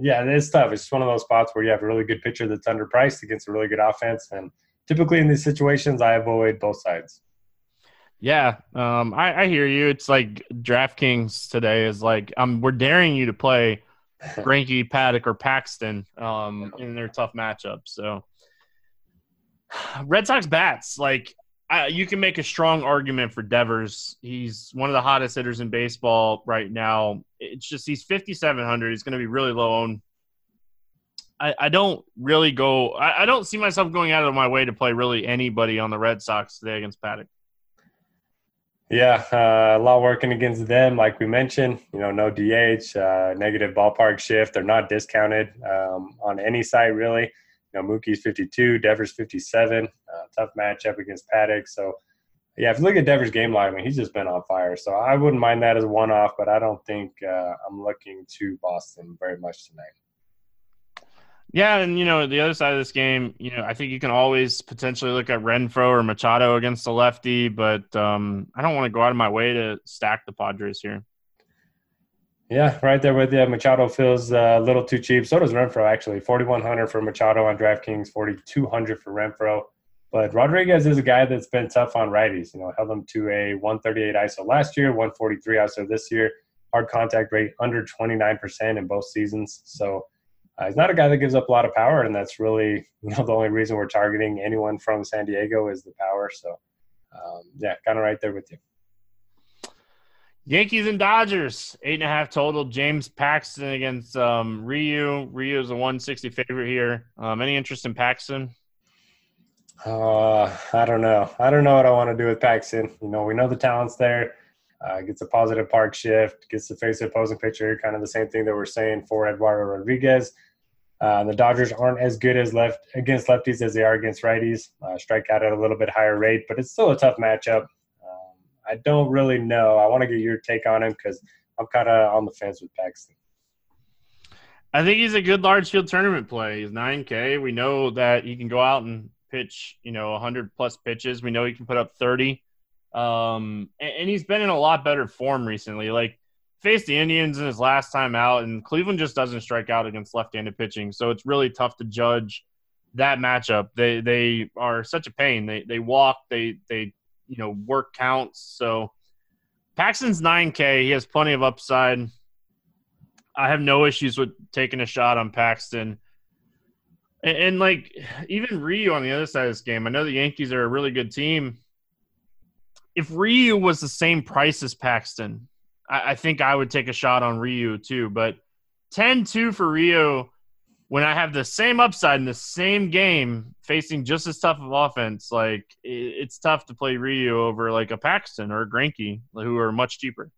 yeah, it's tough. It's one of those spots where you have a really good pitcher that's underpriced against a really good offense, and typically in these situations, I avoid both sides. Yeah, um, I, I, hear you. It's like DraftKings today is like um, we're daring you to play [LAUGHS] Greinke, Paddack or Paxton um, in their tough matchup. So, [SIGHS] Red Sox bats like You can make a strong argument for Devers. He's one of the hottest hitters in baseball right now. It's just he's fifty seven hundred. He's going to be really low owned. I, I don't really go. I, I don't see myself going out of my way to play really anybody on the Red Sox today against Paddack. Yeah, uh, a lot working against them, like we mentioned. You know, no DH, uh, negative ballpark shift. They're not discounted um, on any site really. Know, Mookie's 52, Devers 57. Uh, tough matchup against Paddack. So, yeah, if you look at Devers' game line, I mean, he's just been on fire. So I wouldn't mind that as a one-off, but I don't think uh, I'm looking to Boston very much tonight. Yeah, and you know the other side of this game, you know, I think you can always potentially look at Renfroe or Machado against the lefty, but um, I don't want to go out of my way to stack the Padres here. Yeah, right there with you. Machado feels uh, a little too cheap. So does Renfroe, actually. 4100 for Machado on DraftKings, 4200 for Renfroe. But Rodriguez is a guy that's been tough on righties. You know, held them to a 138 ISO last year, 143 ISO this year. Hard contact rate under 29% in both seasons. So uh, he's not a guy that gives up a lot of power, and that's really you know [LAUGHS] the only reason we're targeting anyone from San Diego is the power. So, um, yeah, kind of right there with you. Yankees and Dodgers, eight and a half total. James Paxton against um, Ryu. Ryu is a 160 favorite here. Um, any interest in Paxton? Uh, I don't know. I don't know what I want to do with Paxton. You know, we know the talent's there. Uh, gets a positive park shift, gets to face the opposing pitcher. Kind of the same thing that we're saying for Eduardo Rodriguez. Uh, the Dodgers aren't as good as left against lefties as they are against righties. Uh, strike out at a little bit higher rate, but it's still a tough matchup. I don't really know. I want to get your take on him because I'm kind of on the fence with Paxton. I think he's a good large field tournament play. He's 9K. We know that he can go out and pitch, you know, 100 plus pitches. We know he can put up 30. Um, and, and he's been in a lot better form recently. Like faced the Indians in his last time out, and Cleveland just doesn't strike out against left-handed pitching, so it's really tough to judge that matchup. They they are such a pain. They they walk. They they you know work counts. So Paxton's 9K. He has plenty of upside. I have no issues with taking a shot on Paxton. And, and like even Ryu on the other side of this game, I know the Yankees are a really good team. If Ryu was the same price as Paxton, I, I think I would take a shot on Ryu too. But 10-2 for Ryu when I have the same upside in the same game facing just as tough of offense, like it's tough to play Ryu over like a Paxton or a Greinke, who are much cheaper.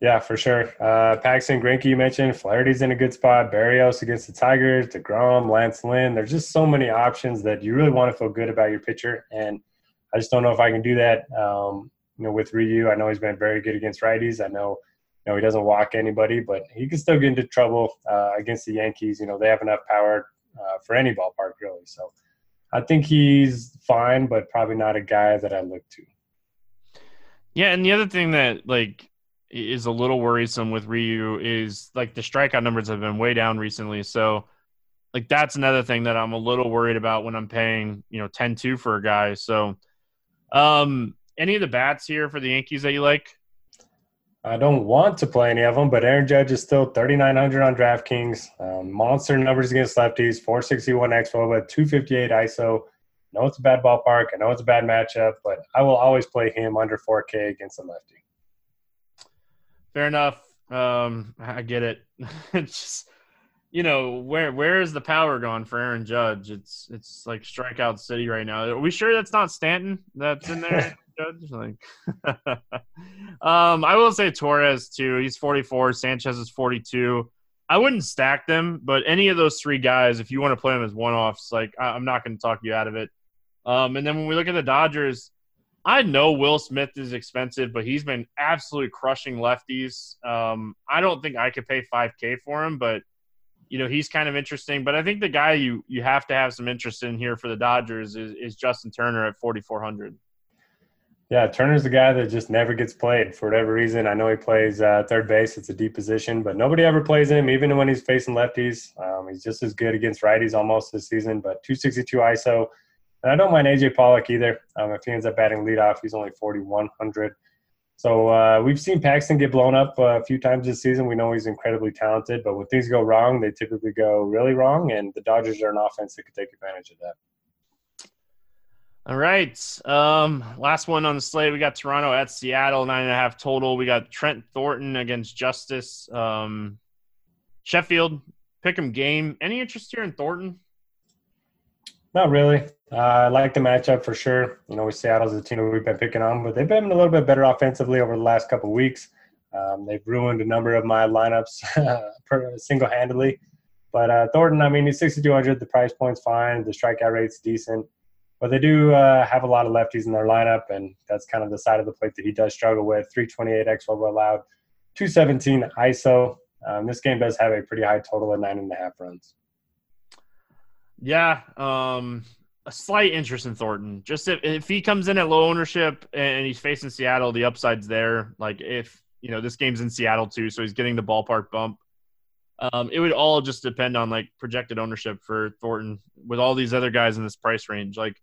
Yeah, for sure. Uh, Paxton, Greinke, you mentioned. Flaherty's in a good spot. Berrios against the Tigers. DeGrom, Lance Lynn. There's just so many options that you really want to feel good about your pitcher. And I just don't know if I can do that. Um, you know, with Ryu, I know he's been very good against righties. I know, know, he doesn't walk anybody, but he can still get into trouble uh, against the Yankees. You know, they have enough power uh, for any ballpark, really. So I think he's fine, but probably not a guy that I look to. Yeah, and the other thing that like is a little worrisome with Ryu is like the strikeout numbers have been way down recently. So like that's another thing that I'm a little worried about when I'm paying, you know, 10-2 for a guy. So um any of the bats here for the Yankees that you like? I don't want to play any of them, but Aaron Judge is still 3,900 on DraftKings. Um, monster numbers against lefties, 461 xwOBA, 258 ISO. I know it's a bad ballpark. I know it's a bad matchup, but I will always play him under 4K against a lefty fair enough. Um, I get it. [LAUGHS] it's just you know where where is the power gone for Aaron Judge? It's it's like strikeout city right now. Are we sure that's not Stanton that's in there? [LAUGHS] Judge like, [LAUGHS] um, I will say Torres too. He's 44. Sanchez is 42. I wouldn't stack them, but any of those three guys, if you want to play them as one offs, like I, am not going to talk you out of it. Um, and then when we look at the Dodgers, I know Will Smith is expensive, but he's been absolutely crushing lefties. Um, I don't think I could pay 5K for him, but you know he's kind of interesting. But I think the guy you you have to have some interest in here for the Dodgers is, is Justin Turner at 4,400. Yeah, Turner's the guy that just never gets played for whatever reason. I know he plays uh, third base; it's a deep position, but nobody ever plays him, even when he's facing lefties. Um, he's just as good against righties almost this season. But 262 ISO and I don't mind AJ Pollock either. Um, if he ends up batting leadoff, he's only 4,100. So uh, we've seen Paxton get blown up a few times this season. We know he's incredibly talented, but when things go wrong, they typically go really wrong, and the Dodgers are an offense that could take advantage of that. All right. Um, last one on the slate. We got Toronto at Seattle, nine and a half total. We got Trent Thornton against Justice. Um, Sheffield, pick 'em game. Any interest here in Thornton? Not really. Uh, I like the matchup for sure. You know, Seattle's a team that we've been picking on, but they've been a little bit better offensively over the last couple weeks. Um, they've ruined a number of my lineups [LAUGHS] single handedly. But uh, Thornton, I mean, he's 6,200. The price point's fine. The strikeout rate's decent. But they do uh, have a lot of lefties in their lineup, and that's kind of the side of the plate that he does struggle with. 328 xwOBA allowed, 217 ISO. Um, this game does have a pretty high total of nine and a half runs. Yeah, um, a slight interest in Thornton. Just if, if he comes in at low ownership and he's facing Seattle, the upside's there. Like if you know this game's in Seattle too, so he's getting the ballpark bump. Um, it would all just depend on like projected ownership for Thornton with all these other guys in this price range. Like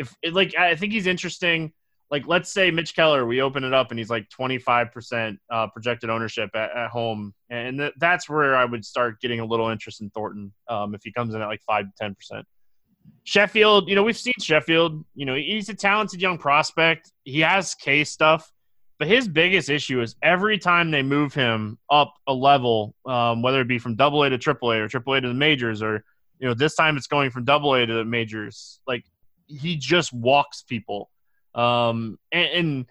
if like I think he's interesting like let's say Mitch Keller, we open it up and he's like 25% uh, projected ownership at, at home. And th- that's where I would start getting a little interest in Thornton um, if he comes in at like 5 to 10%. Sheffield, you know, we've seen Sheffield, you know, he's a talented young prospect. He has K stuff, but his biggest issue is every time they move him up a level, um, whether it be from double A to triple A or triple A to the majors, or, you know, this time it's going from double A to the majors, like he just walks people um, and, and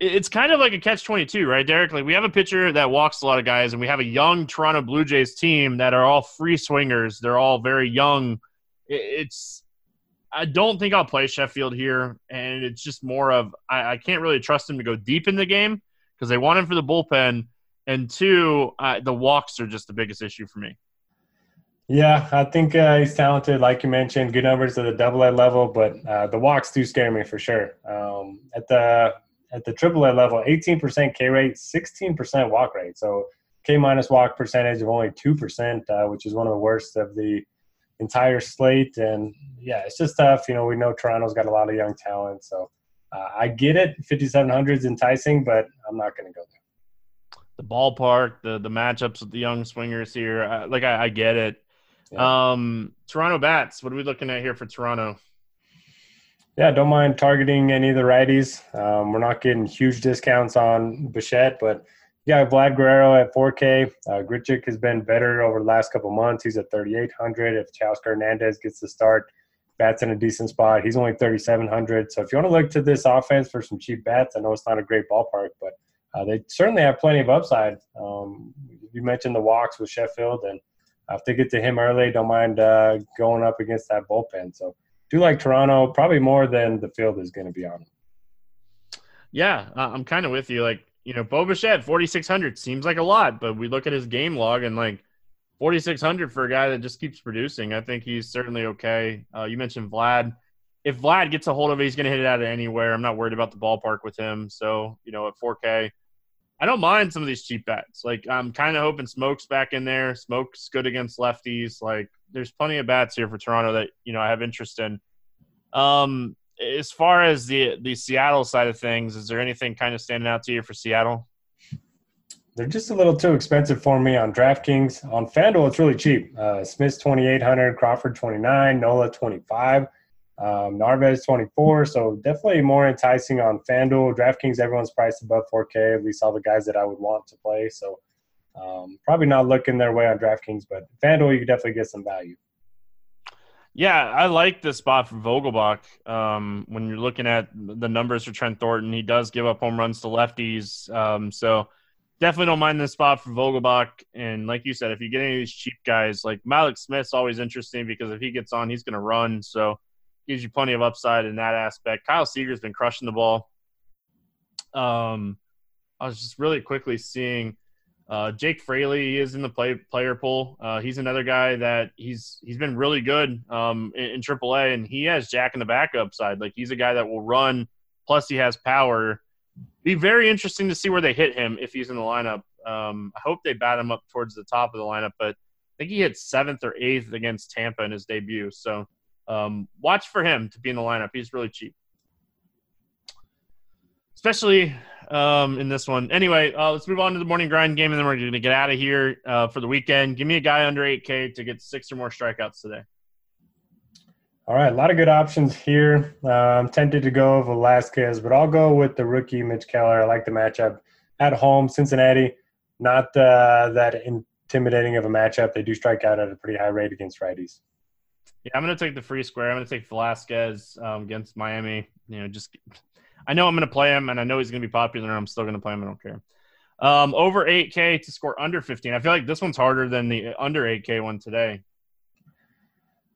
it's kind of like a catch 22, right, Derek? Like we have a pitcher that walks a lot of guys, and we have a young Toronto Blue Jays team that are all free swingers. They're all very young. It's I don't think I'll play Sheffield here, and it's just more of I, I can't really trust him to go deep in the game because they want him for the bullpen, and two, the walks are just the biggest issue for me. Yeah, I think uh, he's talented, like you mentioned, good numbers at the double A level, but uh, the walks do scare me for sure. Um, at the at the triple A level, 18% K rate, 16% walk rate. So K minus walk percentage of only 2%, uh, which is one of the worst of the entire slate. And yeah, it's just tough. You know, we know Toronto's got a lot of young talent. So uh, I get it. 5,700 is enticing, but I'm not going to go there. The ballpark, the the matchups with the young swingers here, uh, like I, I get it. Yeah. Um, Toronto bats. What are we looking at here for Toronto? Yeah, don't mind targeting any of the righties. Um, we're not getting huge discounts on Bichette, but yeah, Vlad Guerrero at 4K. Uh, Grichuk has been better over the last couple months. He's at 3,800. If Teoscar Hernandez gets the start, bats in a decent spot. He's only 3,700. So if you want to look to this offense for some cheap bats, I know it's not a great ballpark, but uh, they certainly have plenty of upside. Um, you mentioned the walks with Sheffield, and if they get to him early, don't mind uh, going up against that bullpen. So do like Toronto, probably more than the field is going to be on. Yeah, uh, I'm kind of with you. Like, you know, Bo Bichette, 4,600 seems like a lot, but we look at his game log and like 4,600 for a guy that just keeps producing. I think he's certainly okay. Uh, you mentioned Vlad. If Vlad gets a hold of it, he's going to hit it out of anywhere. I'm not worried about the ballpark with him. So, you know, at 4K, I don't mind some of these cheap bats. Like, I'm kind of hoping Smoak's back in there. Smoak's good against lefties. Like, there's plenty of bats here for Toronto that, you know, I have interest in. Um, as far as the the Seattle side of things, is there anything kind of standing out to you for Seattle? They're just a little too expensive for me on DraftKings. On FanDuel, it's really cheap. Uh, Smith's twenty eight hundred, Crawford twenty nine, Nola twenty five, um, twenty four. So definitely more enticing on FanDuel. DraftKings, everyone's priced above four K. At least all the guys that I would want to play. So um, probably not looking their way on DraftKings, but FanDuel, you definitely get some value. Yeah, I like the spot for Vogelbach. Um, when you're looking at the numbers for Trent Thornton, he does give up home runs to lefties. Um, so definitely don't mind the spot for Vogelbach. And like you said, if you get any of these cheap guys, like Mallex Smith's always interesting because if he gets on, he's going to run. So gives you plenty of upside in that aspect. Kyle Seager's been crushing the ball. Um, I was just really quickly seeing – uh, Jake Fraley is in the play, player pool. Uh, he's another guy that he's he's been really good um, in, in AAA, and he has Jack in the backup side. Like he's a guy that will run, plus he has power. Be very interesting to see where they hit him if he's in the lineup. Um, I hope they bat him up towards the top of the lineup, but I think he hit seventh or eighth against Tampa in his debut. So um, watch for him to be in the lineup. He's really cheap, especially um, in this one. Anyway, uh, let's move on to the morning grind game, and then we're going to get out of here uh, for the weekend. Give me a guy under 8K to get six or more strikeouts today. All right, a lot of good options here. Uh, I'm tempted to go Velasquez, but I'll go with the rookie Mitch Keller. I like the matchup at home, Cincinnati. Not uh, that intimidating of a matchup. They do strike out at a pretty high rate against righties. Yeah, I'm going to take the free square. I'm going to take Velasquez um, against Miami. You know, just I know I'm going to play him, and I know he's going to be popular, and I'm still going to play him. I don't care. Um, over 8K to score under 15. I feel like this one's harder than the under 8K one today.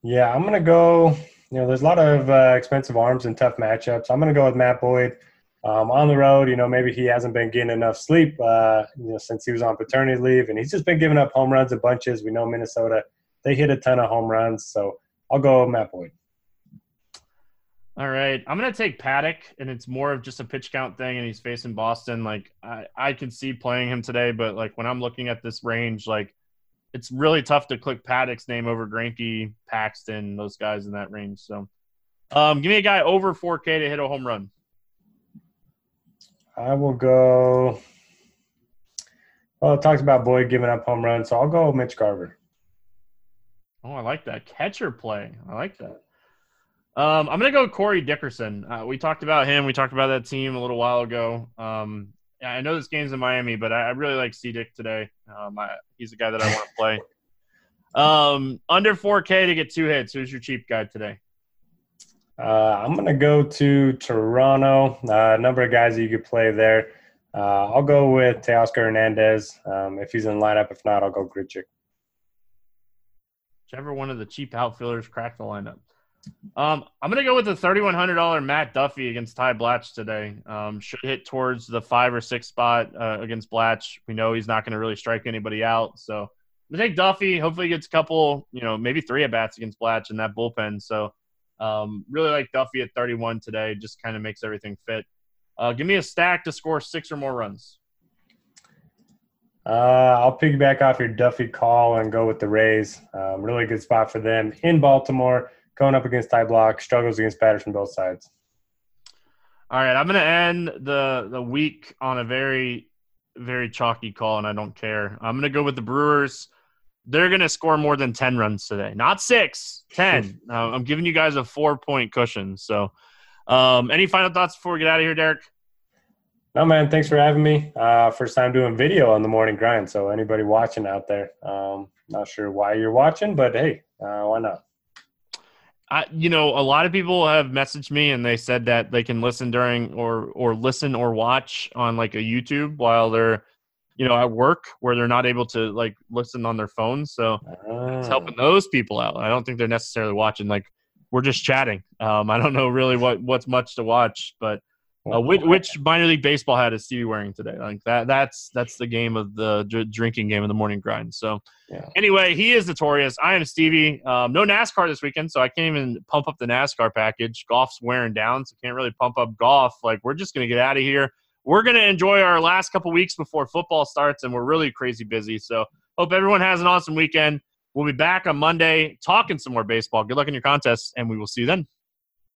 Yeah, I'm going to go. You know, there's a lot of uh, expensive arms and tough matchups. I'm going to go with Matt Boyd. Um, on the road, you know, maybe he hasn't been getting enough sleep, uh, you know, since he was on paternity leave, and he's just been giving up home runs in bunches. We know Minnesota; they hit a ton of home runs, so I'll go Matt Boyd. All right, I'm gonna take Paddack, and it's more of just a pitch count thing, and he's facing Boston. Like I, I can see playing him today, but like when I'm looking at this range, like it's really tough to click Paddack's name over Greinke, Paxton, those guys in that range. So, um, give me a guy over 4K to hit a home run. I will go. Well, it talks about Boyd giving up home runs, so I'll go Mitch Garver. Oh, I like that catcher play. I like that. Um, I'm gonna go Corey Dickerson. Uh, we talked about him. We talked about that team a little while ago. Um, I know this game's in Miami, but I, I really like C Dick today. Um, I, he's a guy that I want to play. Um, under 4K to get two hits. Who's your cheap guy today? Uh, I'm gonna go to Toronto. Uh, a number of guys you could play there. Uh, I'll go with Teoscar Hernandez um, if he's in lineup. If not, I'll go Grichuk. Whichever one of the cheap outfielders cracked the lineup. Um, I'm going to go with the $3,100 Matt Duffy against Ty Blach today. Um, should hit towards the five or six spot uh, against Blach. We know he's not going to really strike anybody out. So I'm going to take Duffy. Hopefully, gets a couple, you know, maybe three at bats against Blach in that bullpen. So um, really like Duffy at 31 today. Just kind of makes everything fit. Uh, give me a stack to score six or more runs. Uh, I'll piggyback off your Duffy call and go with the Rays. Um, really good spot for them in Baltimore going up against Ty Blach, struggles against batters from both sides. All right, I'm going to end the the week on a very very chalky call, and I don't care. I'm going to go with the Brewers. They're going to score more than 10 runs today. Not six, 10. uh, I'm giving you guys a four point cushion. So Um, any final thoughts before we get out of here, Derek? No, man. Thanks for having me. Uh, first time doing video on the morning grind. So anybody watching out there, um, not sure why you're watching, but hey, uh, why not? I, you know, a lot of people have messaged me and they said that they can listen during or or listen or watch on like a YouTube while they're, you know, at work where they're not able to like listen on their phone. So it's helping Ah. those people out. I don't think they're necessarily watching. Like we're just chatting. Um, I don't know really what what's much to watch, but uh, which, which minor league baseball hat is Stevie wearing today? Like that. That's that's the game of the dr- drinking game of the morning grind. So Yeah. anyway, he is notorious. I am Stevie. Um, no NASCAR this weekend, so I can't even pump up the NASCAR package. Golf's wearing down, so can't really pump up golf. Like we're just gonna get out of here. We're gonna enjoy our last couple weeks before football starts, and we're really crazy busy. So hope everyone has an awesome weekend. We'll be back on Monday talking some more baseball. Good luck in your contests, and we will see you then.